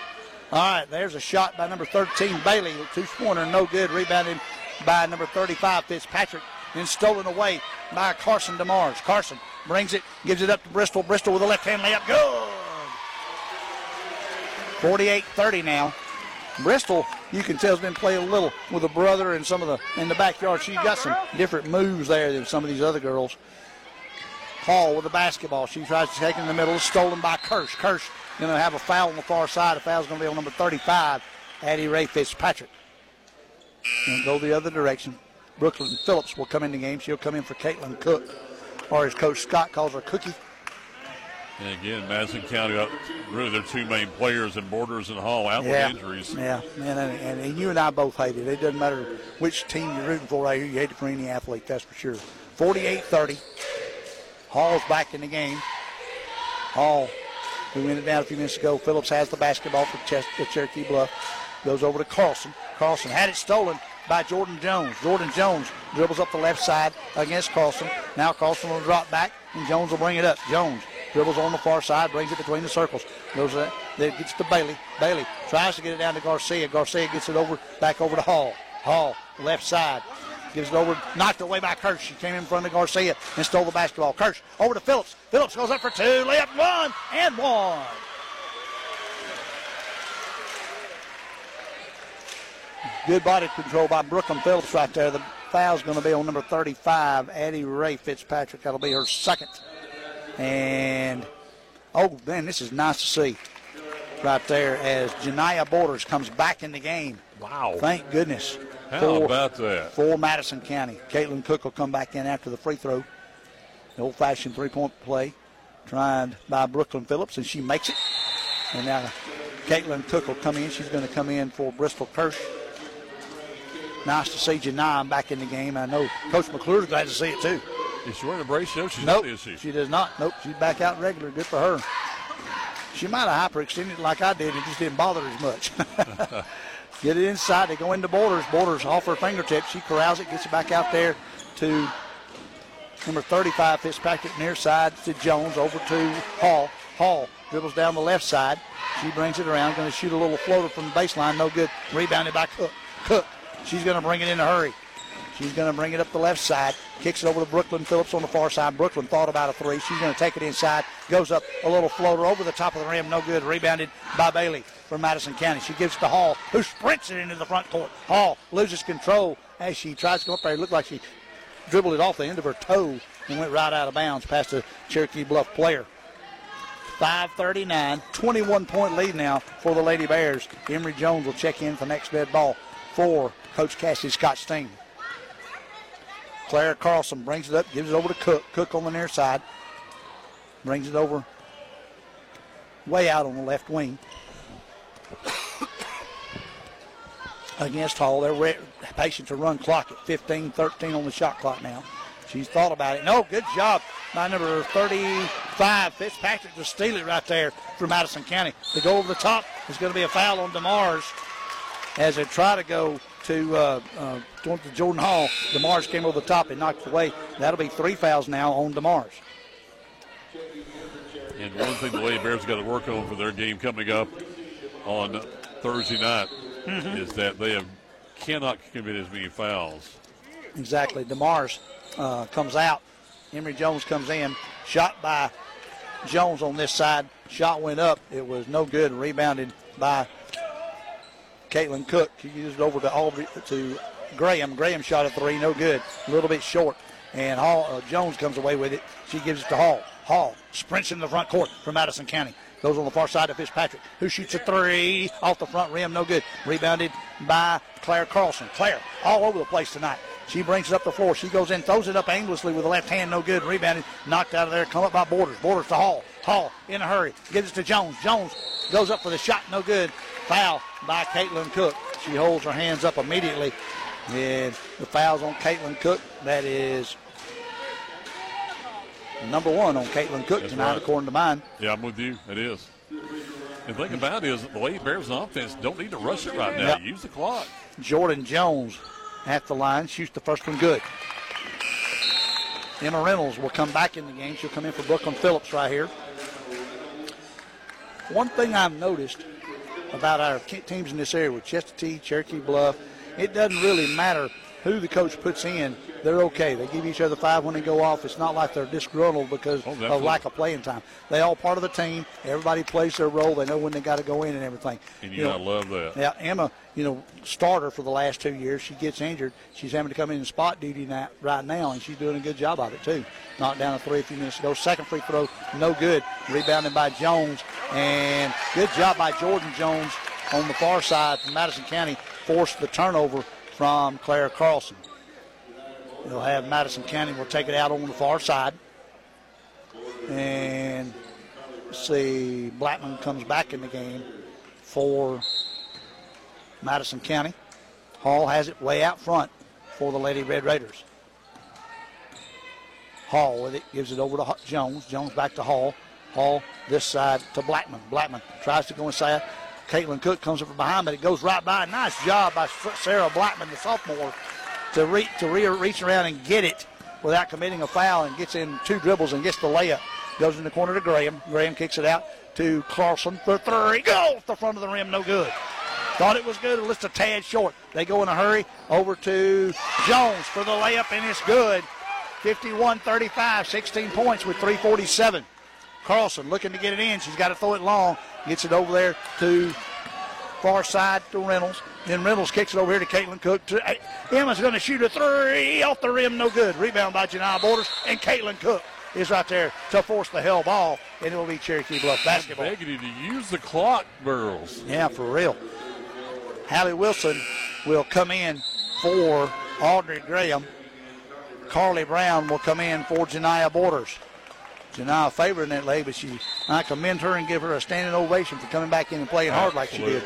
All right, there's a shot by number 13, Bailey. Two-pointer, no good. Rebounded by number 35, Fitzpatrick. Then stolen away by Carson DeMars. Carson brings it, gives it up to Bristol. Bristol with a left hand layup. Good. 48 30 now. Bristol, you can tell, has been playing a little with a brother and some of the in the backyard. She's got some different moves there than some of these other girls. Hall with the basketball. She tries to take it in the middle. It's Stolen by Kirsch. Kirsch going to have a foul on the far side. The foul's going to be on number 35, Addie Ray Fitzpatrick. And go the other direction. Brooklyn Phillips will come in the game. She'll come in for Caitlin Cook, or as Coach Scott calls her, Cookie. And again, Madison County, really their two main players in Borders and Hall out yeah. with injuries. Yeah, and, and, and, you and I both hate it. It doesn't matter which team you're rooting for right here. You hate it for any athlete, that's for sure. 48-30. Hall's back in the game. Hall, who went it down a few minutes ago. Phillips has the basketball for Cherokee Bluff. Goes over to Carlson. Carlson had it stolen by Jordan Jones. Jordan Jones dribbles up the left side against Carlson. Now Carlson will drop back, and Jones will bring it up. Jones dribbles on the far side, brings it between the circles. Goes that, then gets to Bailey. Bailey tries to get it down to Garcia. Garcia gets it over back over to Hall. Hall left side. Gives it over, knocked away by Kirsch. She came in front of Garcia and stole the basketball. Kirsch over to Phillips. Phillips goes up for two. Layup one and one. Good body control by Brooklyn Phillips right there. The foul's going to be on number 35, Addie Ray Fitzpatrick. That'll be her second. And, oh, man, this is nice to see right there as Janaya Borders comes back in the game. Wow. Thank goodness. How for, about that? For Madison County. Caitlin Cook will come back in after the free throw. The old fashioned three point play tried by Brooklyn Phillips, and she makes it. And now Caitlin Cook will come in. She's going to come in for Bristol Kirsch. Nice to see Janine back in the game. I know Coach McClure's glad to see it too. Is she wearing a brace? No, she's nope, not, is she? She does not. Nope, she's back out regular. Good for her. She might have hyperextended like I did. It just didn't bother her as much. Get it inside. They go into Borders. Borders off her fingertips. She corrals it, gets it back out there to number 35, Fitzpatrick, near side to Jones, over to Hall. Hall dribbles down the left side. She brings it around, going to shoot a little floater from the baseline. No good. Rebounded by Cook. Cook. She's going to bring it in a hurry. She's going to bring it up the left side. Kicks it over to Brooklyn Phillips on the far side. Brooklyn thought about a three. She's going to take it inside. Goes up a little floater over the top of the rim. No good. Rebounded by Bailey from Madison County. She gives it to Hall, who sprints it into the front court. Hall loses control as she tries to go up there. It looked like she dribbled it off the end of her toe and went right out of bounds past the Cherokee Bluff player. 539, 21 point lead now for the Lady Bears. Emory Jones will check in for next dead ball for Coach Cassie Scott Steen. Claire Carlson brings it up, gives it over to Cook. Cook on the near side. Brings it over way out on the left wing. Against Hall. They're re- patient to run clock at 15 13 on the shot clock now. She's thought about it. No, good job by number 35, Fitzpatrick, to steal it right there for Madison County. To go over the top is going to be a foul on DeMars as they try to go to uh, uh, to Jordan Hall. DeMars came over the top and knocked it away. That'll be three fouls now on DeMars. And one thing the Lady Bears got to work on for their game coming up on Thursday night Mhm. is that they have cannot commit as many fouls. Exactly. DeMars uh, comes out. Emory Jones comes in. Shot by Jones on this side. Shot went up. It was no good. Rebounded by Caitlin Cook. She used it over to Aubrey, to Graham. Graham shot a three. No good. A little bit short. And Hall uh, Jones comes away with it. She gives it to Hall. Hall sprints in the front court for Madison County. Goes on the far side to Fitzpatrick, who shoots a three off the front rim. No good. Rebounded by Claire Carlson. Claire all over the place tonight. She brings it up the floor. She goes in, throws it up aimlessly with the left hand. No good. Rebounded. Knocked out of there. Come up by Borders. Borders to Hall. Hall in a hurry. Gives it to Jones. Jones goes up for the shot. No good. Foul by Caitlin Cook. She holds her hands up immediately. And the foul's on Caitlin Cook. That is number one on Caitlin Cook That's tonight, right. according to mine. Yeah, I'm with you. It is. The thing about it is the Lady Bears on offense don't need to rush it right now. Yep. Use the clock. Jordan Jones at the line shoots the first one good. Emma Reynolds will come back in the game. She'll come in for Brooklyn Phillips right here. One thing I've noticed about our teams in this area with Chestatee, Cherokee Bluff, it doesn't really matter who the coach puts in. They're okay. They give each other five when they go off. It's not like they're disgruntled because oh, of lack of playing time. They all part of the team. Everybody plays their role. They know when they got to go in and everything. And You you know, gotta love that. yeah, Emma, you know, starter for the last two years. She gets injured. She's having to come in and spot duty now, right now, and she's doing a good job of it too. Knocked down a three a few minutes ago. Second free throw, no good. Rebounded by Jones, and good job by Jordan Jones on the far side from Madison County. Forced the turnover from Claire Carlson. They'll have Madison County will take it out on the far side, and see, Blackman comes back in the game for Madison County. Hall has it way out front for the Lady Red Raiders. Hall with it, gives it over to Jones. Jones back to Hall. Hall this side to Blackman. Blackman tries to go inside. Caitlin Cook comes up from behind, but it goes right by. Nice job by Sarah Blackman, the sophomore, to, re- to re- reach around and get it without committing a foul and gets in two dribbles and gets the layup. Goes in the corner to Graham. Graham kicks it out to Carlson for three. Go off the front of the rim, no good. Thought it was good, just a tad short. They go in a hurry over to Jones for the layup, and it's good. 51 35, 16 points with 347. Carlson looking to get it in. She's got to throw it long. Gets it over there to far side to Reynolds. Then Reynolds kicks it over here to Caitlin Cook. Emma's going to uh, shoot a three off the rim, no good. Rebound by Janai Borders, and Caitlin Cook is right there to force the hell ball, and it will be Cherokee Bluff basketball. Begging you to use the clock, girls. Yeah, for real. Hallie Wilson will come in for Audrey Graham. Carly Brown will come in for Janiyah Borders. Janiyah favoring that leg, but she, I commend her and give her a standing ovation for coming back in and playing hard like she did.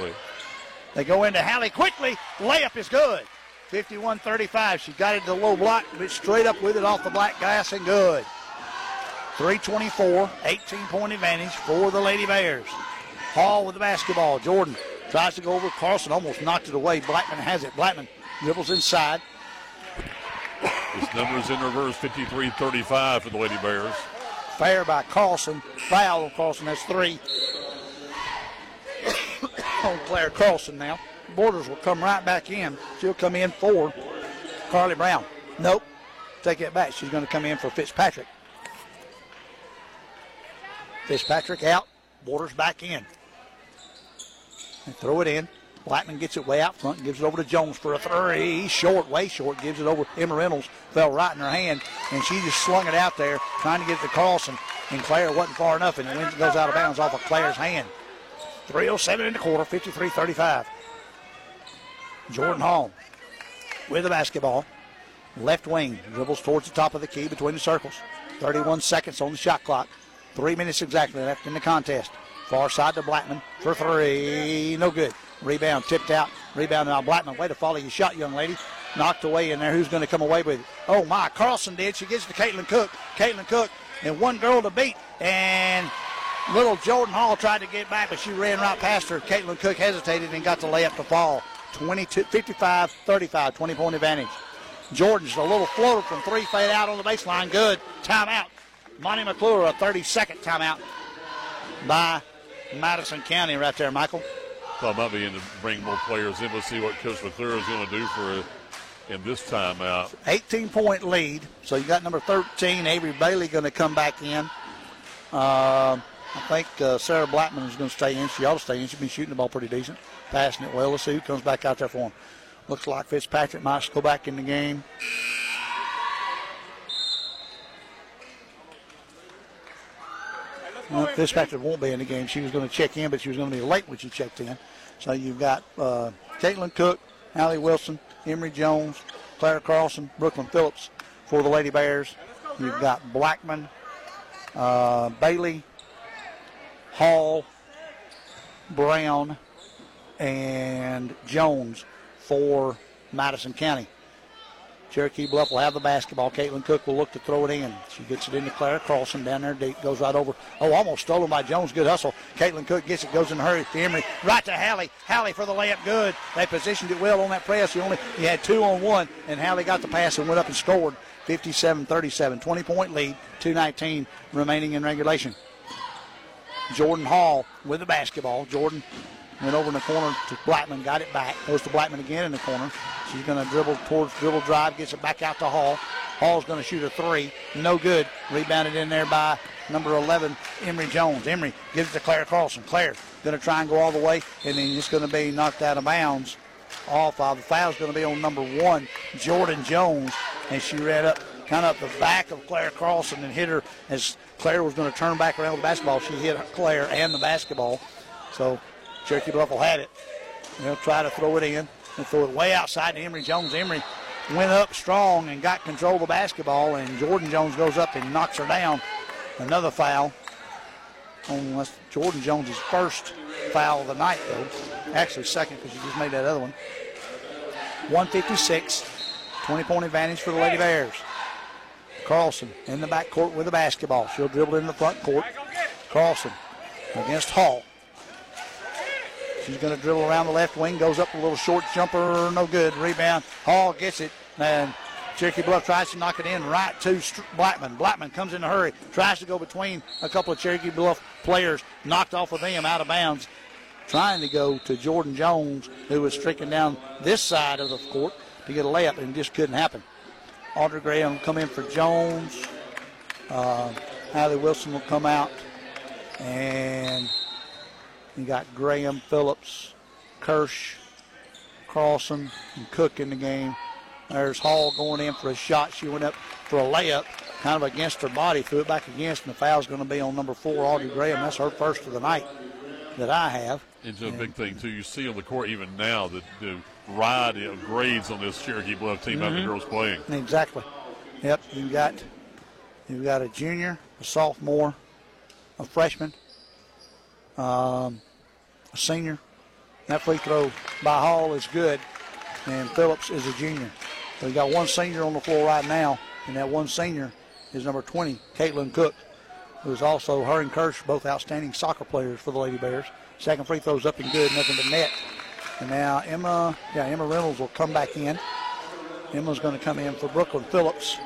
They go into Hallie quickly. Layup is good. 51-35. She got it to the low block, but straight up with it off the black glass and good. 324, 18 point advantage for the Lady Bears. Hall with the basketball. Jordan tries to go over. Carlson almost knocked it away. Blackman has it. Blackman dribbles inside. This number is in reverse 53 35 for the Lady Bears. Fair by Carlson. Foul on Carlson. That's three. On Claire Carlson now. Borders will come right back in. She'll come in for Carly Brown. Nope. Take it back. She's going to come in for Fitzpatrick. Fitzpatrick out. Borders back in. And throw it in. Blackman gets it way out front and gives it over to Jones for a three. Short, way short. Gives it over. Emma Reynolds fell right in her hand, and she just slung it out there, trying to get it to Carlson. And Claire wasn't far enough, and it goes out of bounds off of Claire's hand. 3.07 in the quarter, 53 35. Jordan Hall with the basketball. Left wing dribbles towards the top of the key between the circles. 31 seconds on the shot clock. Three minutes exactly left in the contest. Far side to Blackman for three. No good. Rebound tipped out. Rebound now Blackman. Way to follow your shot, young lady. Knocked away in there. Who's going to come away with it? Oh my, Carlson did. She gets to Caitlin Cook. Caitlin Cook and one girl to beat. And little Jordan Hall tried to get back, but she ran right past her. Caitlin Cook hesitated and got the layup to fall. 22, 55 35, 20 point advantage. Jordan's a little floater from three, fade out on the baseline. Good. Timeout. Monty McClure, a 30 second timeout by Madison County right there, Michael. Thought might be in to bring more players in. We'll see what Coach McClure is going to do for in this timeout. 18 point lead. So you got number 13, Avery Bailey, going to come back in. Uh, I think uh, Sarah Blackman is going to stay in. She ought to stay in. She's been shooting the ball pretty decent, passing it well. Let's see who comes back out there for him. Looks like Fitzpatrick might go back in the game. Well, Fitzpatrick won't be in the game. She was going to check in, but she was going to be late when she checked in. So you've got uh, Caitlin Cook, Allie Wilson, Emery Jones, Clara Carlson, Brooklyn Phillips for the Lady Bears. You've got Blackman, uh, Bailey, Hall, Brown, and Jones for Madison County. Cherokee Bluff will have the basketball. Caitlin Cook will look to throw it in. She gets it into Clara Carlson down there goes right over. Oh, almost stolen by Jones. Good hustle. Caitlin Cook gets it, goes in a hurry to Emery. Right to Hallie. Hallie for the layup. Good. They positioned it well on that press. You only you had two on one, and Hallie got the pass and went up and scored. 57-37, 20 point lead, 219 remaining in regulation. Jordan Hall with the basketball. Jordan went over in the corner to Blackman, got it back. Goes to Blackman again in the corner. She's going to dribble towards dribble drive, gets it back out to Hall. Hall's going to shoot a three. No good. Rebounded in there by number 11, Emery Jones. Emery gives it to Claire Carlson. Claire going to try and go all the way, and then it's going to be knocked out of bounds. Off of the foul's going to be on number one, Jordan Jones, and she ran up kind of up the back of Claire Carlson and hit her as Claire was going to turn back around the basketball. She hit Claire and the basketball. So Cherokee Bluff will have it. They'll try to throw it in and throw it way outside to Emery Jones. Emery went up strong and got control of the basketball, and Jordan Jones goes up and knocks her down. Another foul on Jordan Jones' first foul of the night, though. Actually, second because she just made that other one. 156, 20 point advantage for the Lady Bears. Carlson in the back court with the basketball. She'll dribble in the front court. Carlson against Hall. She's going to dribble around the left wing, goes up a little short jumper, no good. Rebound. Hall gets it, and Cherokee Bluff tries to knock it in right to Blackman. Blackman comes in a hurry, tries to go between a couple of Cherokee Bluff players, knocked off of them out of bounds, trying to go to Jordan Jones, who was streaking down this side of the court to get a layup, and just couldn't happen. Audrey Graham come in for Jones. Uh, Hallie Wilson will come out, and you got Graham, Phillips, Kirsch, Carlson, and Cook in the game. There's Hall going in for a shot. She went up for a layup, kind of against her body, threw it back against, and the foul's going to be on number four, Audrey Graham. That's her first of the night that I have. It's a and, big thing, too. You see on the court even now that the variety of grades on this Cherokee Bluff team mm-hmm. the girls playing. Exactly. Yep, you got you've got a junior, a sophomore, a freshman, um, a senior. That free throw by Hall is good, and Phillips is a junior. So you got one senior on the floor right now, and that one senior is number 20, Caitlin Cook. who's also her and Kirsch, both outstanding soccer players for the Lady Bears. Second free throw's up and good, nothing but net. And now Emma, yeah, Emma Reynolds will come back in. Emma's going to come in for Brooklyn Phillips.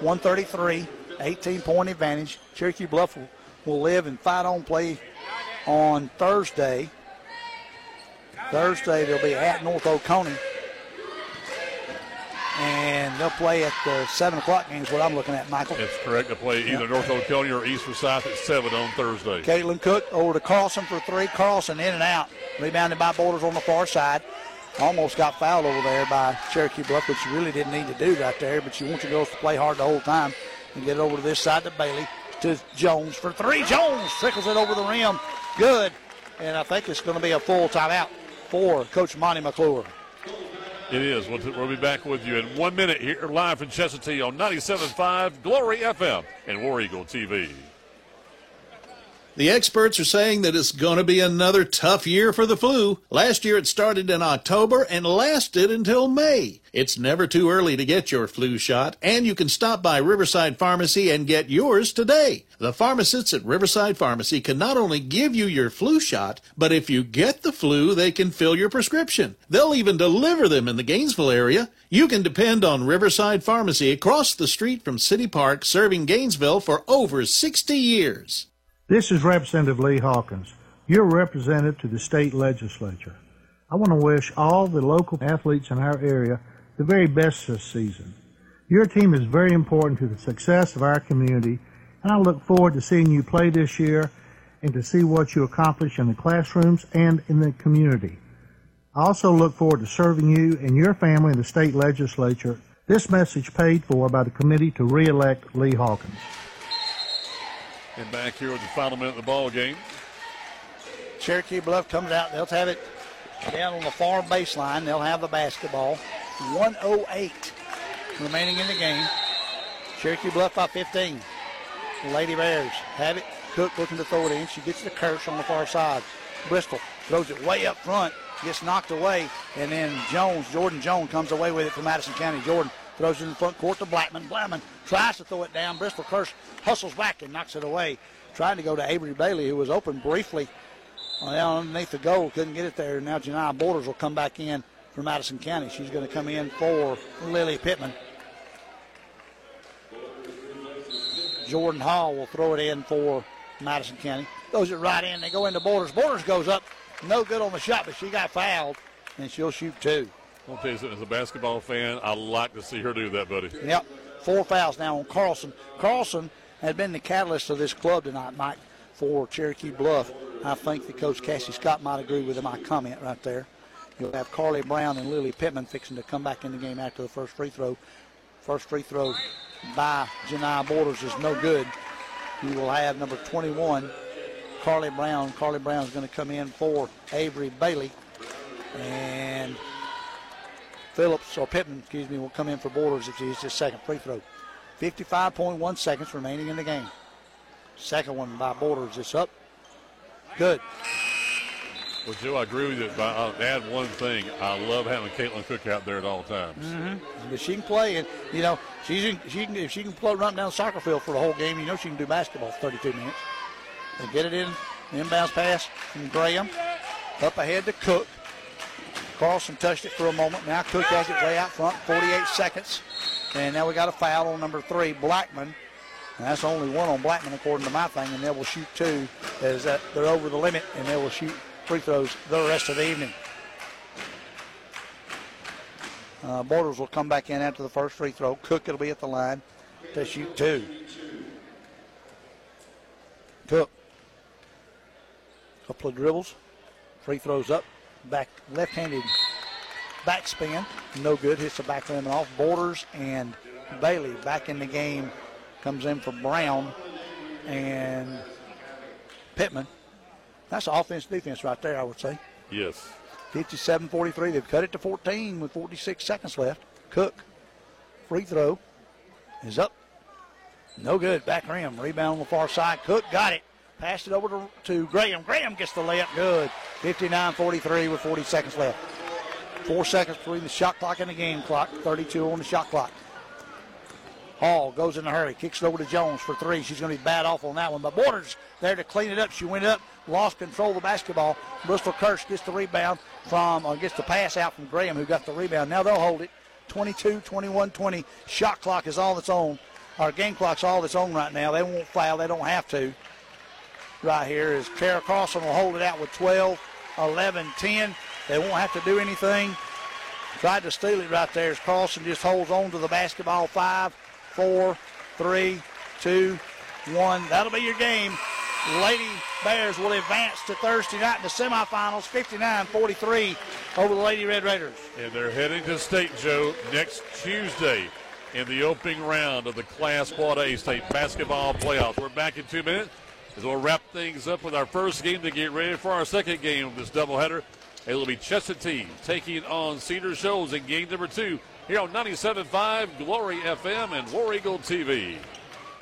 133, 18 point advantage. Cherokee Bluff will, will live and fight on play on Thursday. Thursday they'll be at North Oconee. And they'll play at the 7 o'clock game is what I'm looking at, Michael. That's correct. They play either yep. North Oconee or East Forsyth at 7 on Thursday. Caitlin Cook over to Carlson for three. Carlson in and out. Rebounded by Borders on the far side. Almost got fouled over there by Cherokee Bluff, which you really didn't need to do right there, but you want your girls to play hard the whole time and get it over to this side to Bailey to Jones for three. Jones trickles it over the rim. Good. And I think it's going to be a full timeout for Coach Monty McClure. It is. We'll, we'll, be back with you in one minute here live from Chestatee on 97.5 Glory FM and War Eagle TV. The experts are saying that it's going to be another tough year for the flu. Last year it started in October and lasted until May. It's never too early to get your flu shot, and you can stop by Riverside Pharmacy and get yours today. The pharmacists at Riverside Pharmacy can not only give you your flu shot, but if you get the flu, they can fill your prescription. They'll even deliver them in the Gainesville area. You can depend on Riverside Pharmacy across the street from City Park, serving Gainesville for over 60 years. This is Representative Lee Hawkins, your representative to the state legislature. I want to wish all the local athletes in our area the very best this season. Your team is very important to the success of our community, and I look forward to seeing you play this year and to see what you accomplish in the classrooms and in the community. I also look forward to serving you and your family in the state legislature. This message paid for by the committee to re-elect Lee Hawkins. And back here with the final minute of the ball game. Cherokee Bluff comes out. They'll have it down on the far baseline. They'll have the basketball. 108 remaining in the game. Cherokee Bluff by 15. The Lady Bears have it. Cook looking to throw it in. She gets the curse on the far side. Bristol throws it way up front, gets knocked away, and then Jones, Jordan Jones, comes away with it for Madison County. Jordan throws it in the front court to Blackman. Blackman tries to throw it down. Bristol Kirsch hustles back and knocks it away. Trying to go to Avery Bailey, who was open briefly down underneath the goal, couldn't get it there. Now Janiyah Borders will come back in for Madison County. She's going to come in for Lily Pittman. Jordan Hall will throw it in for Madison County. Throws it right in. They go into Borders. Borders goes up. No good on the shot, but she got fouled, and she'll shoot two. I'll tell you something, as a basketball fan, I like to see her do that, buddy. Yep. Four fouls now on Carlson. Carlson had been the catalyst of this club tonight, Mike, for Cherokee Bluff. I think that Coach Cassie Scott might agree with my comment right there. You'll have Carly Brown and Lily Pittman fixing to come back in the game after the first free throw. First free throw by Janiyah Borders is no good. You will have number 21, Carly Brown. Carly Brown is going to come in for Avery Bailey. And Phillips, or Pittman, excuse me, will come in for Borders if he's his second free throw. 55.1 seconds remaining in the game. Second one by Borders is up. Good. Well, Joe, I agree with you. But I'll add one thing. I love having Caitlin Cook out there at all times. Mm-hmm. But she can play, and you know, she's she can if she can play, run down the soccer field for the whole game. You know, she can do basketball for 32 minutes. They get it in, inbounds pass from Graham, up ahead to Cook. Carlson touched it for a moment. Now Cook has it way out front, 48 seconds. And now we got a foul on number three, Blackman. And that's only one on Blackman according to my thing, and they will shoot two as that they're over the limit, and they will shoot free throws the rest of the evening. Uh, Borders will come back in after the first free throw. Cook will be at the line to shoot two. Cook. Couple of dribbles. Free throws up back left-handed backspin. No good. Hits the back rim and off. Borders and Bailey back in the game. Comes in for Brown and Pittman. That's offense defense right there, I would say. Yes. 57 43. They've cut it to 14 with 46 seconds left. Cook, free throw, is up. No good. Back rim. Rebound on the far side. Cook got it. Passed it over to, to Graham. Graham gets the layup good. 59 43 with 40 seconds left. Four seconds between the shot clock and the game clock. 32 on the shot clock. Hall goes in a hurry, kicks it over to Jones for three. She's going to be bad off on that one, but Borders there to clean it up. She went up, lost control of the basketball. Bristol Kirsch gets the rebound from, or gets the pass out from Graham, who got the rebound. Now they'll hold it. 22, 21, 20. Shot clock is all that's on. Our game clock's all that's on right now. They won't foul. They don't have to. Right here is Kara Carlson will hold it out with 12, 11, 10. They won't have to do anything. Tried to steal it right there as Carlson just holds on to the basketball. Five, four, three, two, one. That'll be your game. Lady Bears will advance to Thursday night in the semifinals, 59-43 over the Lady Red Raiders. And they're heading to state, Joe, next Tuesday in the opening round of the Class Quad A state basketball playoffs. We're back in two minutes as we'll wrap things up with our first game to get ready for our second game of this doubleheader. It will be Chestatee taking on Cedar Shoals in game number two here on 97.5 Glory FM and War Eagle TV.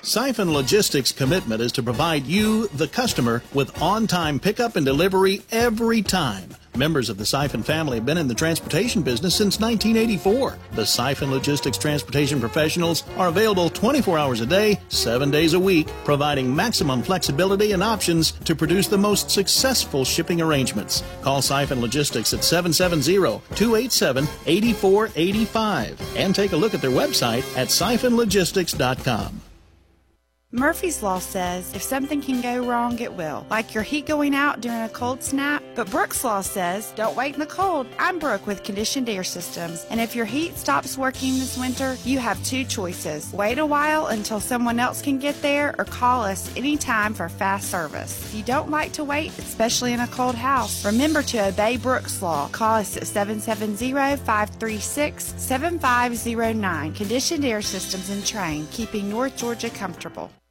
Siphon Logistics' commitment is to provide you, the customer, with on time pickup and delivery every time. Members of the Siphon family have been in the transportation business since 1984. The Siphon Logistics transportation professionals are available 24 hours a day, 7 days a week, providing maximum flexibility and options to produce the most successful shipping arrangements. Call Siphon Logistics at 770-287-8485 and take a look at their website at siphonlogistics.com. Murphy's Law says if something can go wrong, it will, like your heat going out during a cold snap. But Brooks Law says don't wait in the cold. I'm Brooke with Conditioned Air Systems, and if your heat stops working this winter, you have two choices. Wait a while until someone else can get there, or call us anytime for fast service. If you don't like to wait, especially in a cold house, remember to obey Brooks Law. Call us at 770-536-7509. Conditioned Air Systems and Trane, keeping North Georgia comfortable.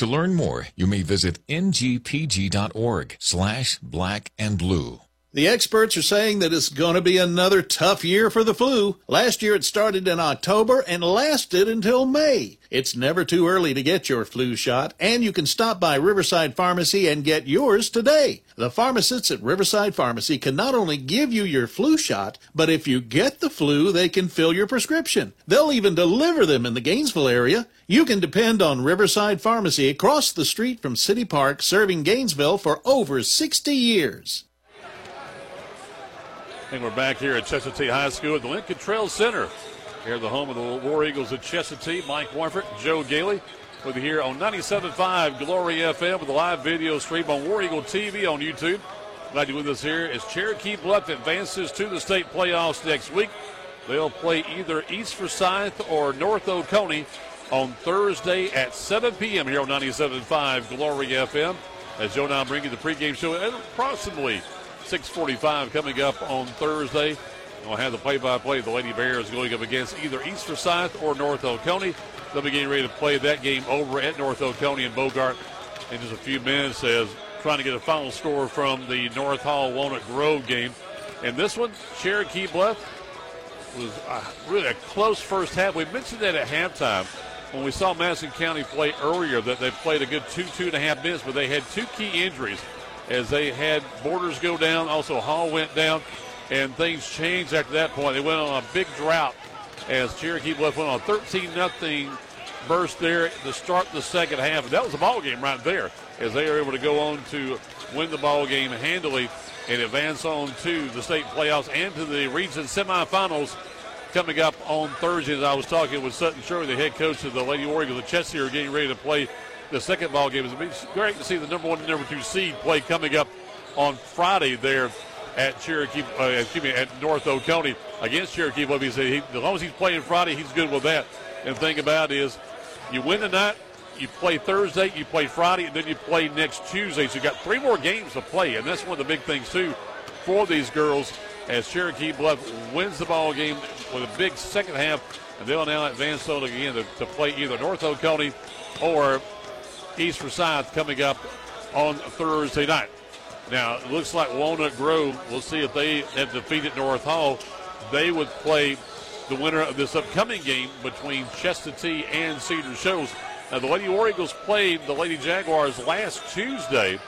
To learn more, you may visit ngpg.org slash black and blue. The experts are saying that it's going to be another tough year for the flu. Last year it started in October and lasted until May. It's never too early to get your flu shot, and you can stop by Riverside Pharmacy and get yours today. The pharmacists at Riverside Pharmacy can not only give you your flu shot, but if you get the flu, they can fill your prescription. They'll even deliver them in the Gainesville area. You can depend on Riverside Pharmacy across the street from City Park, serving Gainesville for over 60 years. And we're back here at Chestatee High School at the Lincoln Trail Center. Here, the home of the War Eagles of Chestatee, Mike Warford, Joe Gailey, with you here on 97.5 Glory FM with a live video stream on War Eagle TV on YouTube. Glad you're with us here as Cherokee Bluff advances to the state playoffs next week. They'll play either East Forsyth or North Oconee on Thursday at 7 p.m. here on 97.5 Glory FM. As Joe now bring you the pregame show at approximately 6:45 coming up on Thursday. We'll have the play-by-play of the Lady Bears going up against either East Forsyth or North Oconee. They'll be getting ready to play that game over at North Oconee and Bogart in just a few minutes as trying to get a final score from the North Hall Walnut Grove game. And this one, Cherokee Bluff, was uh, really a close first half. We mentioned that at halftime when we saw Madison County play earlier that they played a good two, two and a half minutes, but they had two key injuries as they had Borders go down. Also, Hall went down, and things changed after that point. They went on a big drought as Cherokee Bluff went on a 13 nothing burst there to start the second half. That was a ball game right there as they are able to go on to win the ball game handily and advance on to the state playoffs and to the region semifinals coming up on Thursday. As I was talking with Sutton Sherman, the head coach of the Lady Warriors, the Chess here, getting ready to play the second ball game. It's great to see the number one and number two seed play coming up on Friday there at Cherokee, uh, excuse me, at North Oconee against Cherokee. But he said, he, as long as he's playing Friday, he's good with that. And the thing about is, you win tonight, you play Thursday, you play Friday, and then you play next Tuesday. So you got three more games to play, and that's one of the big things too for these girls. As Cherokee Bluff wins the ball game with a big second half, and they'll now advance on again to, to play either North Oconee or East Forsyth coming up on Thursday night. Now, it looks like Walnut Grove, we'll see if they have defeated North Hall. They would play the winner of this upcoming game between Chestatee and Cedar Shoals. Now, the Lady War Eagles played the Lady Jaguars last Tuesday,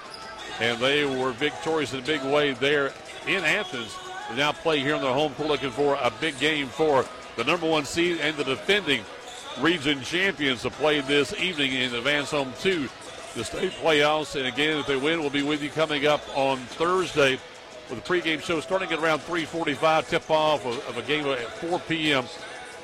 and they were victorious in a big way there in Athens. They now play here on their home court looking for a big game for the number one seed and the defending region champions to play this evening and advance home to the state playoffs. And again, if they win, we'll be with you coming up on Thursday with a pregame show starting at around 3:45. Tip-off of, of, a game at 4 p.m.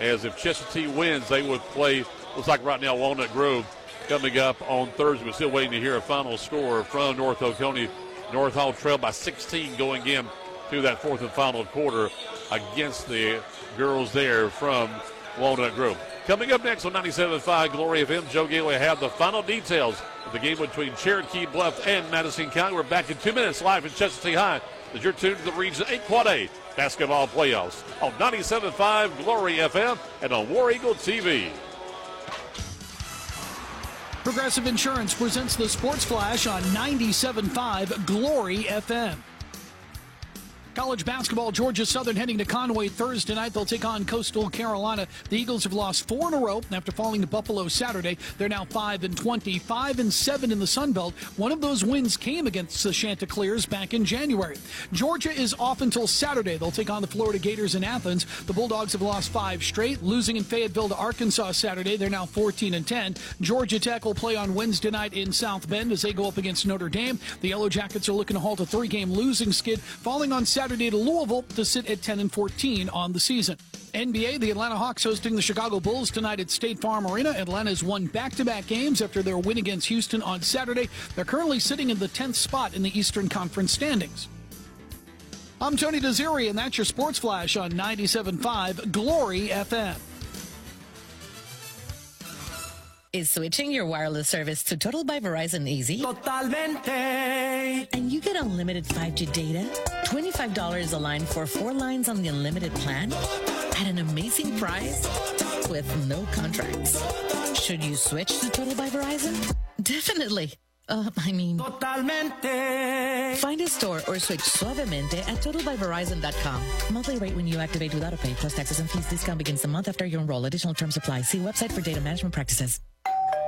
As if Chestatee wins, they would play. Looks like right now Walnut Grove coming up on Thursday. We're still waiting to hear a final score from North Oconee. North Hall trail by 16 going in to that fourth and final quarter against the girls there from Walnut Grove. Coming up next on 97.5 Glory FM, Joe Gailey had the final details of the game between Cherokee Bluff and Madison County. We're back in two minutes live in Chestatee High as you're tuned to the Region 8 Quad A basketball playoffs on 97.5 Glory FM and on War Eagle TV. Progressive Insurance presents the Sports Flash on 97.5 Glory FM. College basketball, Georgia Southern heading to Conway Thursday night. They'll take on Coastal Carolina. The Eagles have lost four in a row after falling to Buffalo Saturday. They're now 5 and 20, 5 and 7 in the Sun Belt. One of those wins came against the Chanticleers back in January. Georgia is off until Saturday. They'll take on the Florida Gators in Athens. The Bulldogs have lost five straight, losing in Fayetteville to Arkansas Saturday. They're now 14 and 10. Georgia Tech will play on Wednesday night in South Bend as they go up against Notre Dame. The Yellow Jackets are looking to halt a three-game losing skid, falling on Saturday Saturday to Louisville to sit at 10 and 14 on the season. NBA, the Atlanta Hawks hosting the Chicago Bulls tonight at State Farm Arena. Atlanta's won back to back games after their win against Houston on Saturday. They're currently sitting in the 10th spot in the Eastern Conference standings. I'm Tony Desiri, and that's your Sports Flash on 97.5 Glory FM. Is switching your wireless service to Total by Verizon easy? Totalmente. And you get unlimited 5G data, $25 a line for four lines on the unlimited plan at an amazing price with no contracts. Should you switch to Total by Verizon? Definitely. Uh, I mean, Totalmente. Find a store or switch suavemente at totalbyverizon.com. Monthly rate when you activate without a pay plus taxes and fees. Discount begins the month after you enroll. Additional terms apply. See website for data management practices.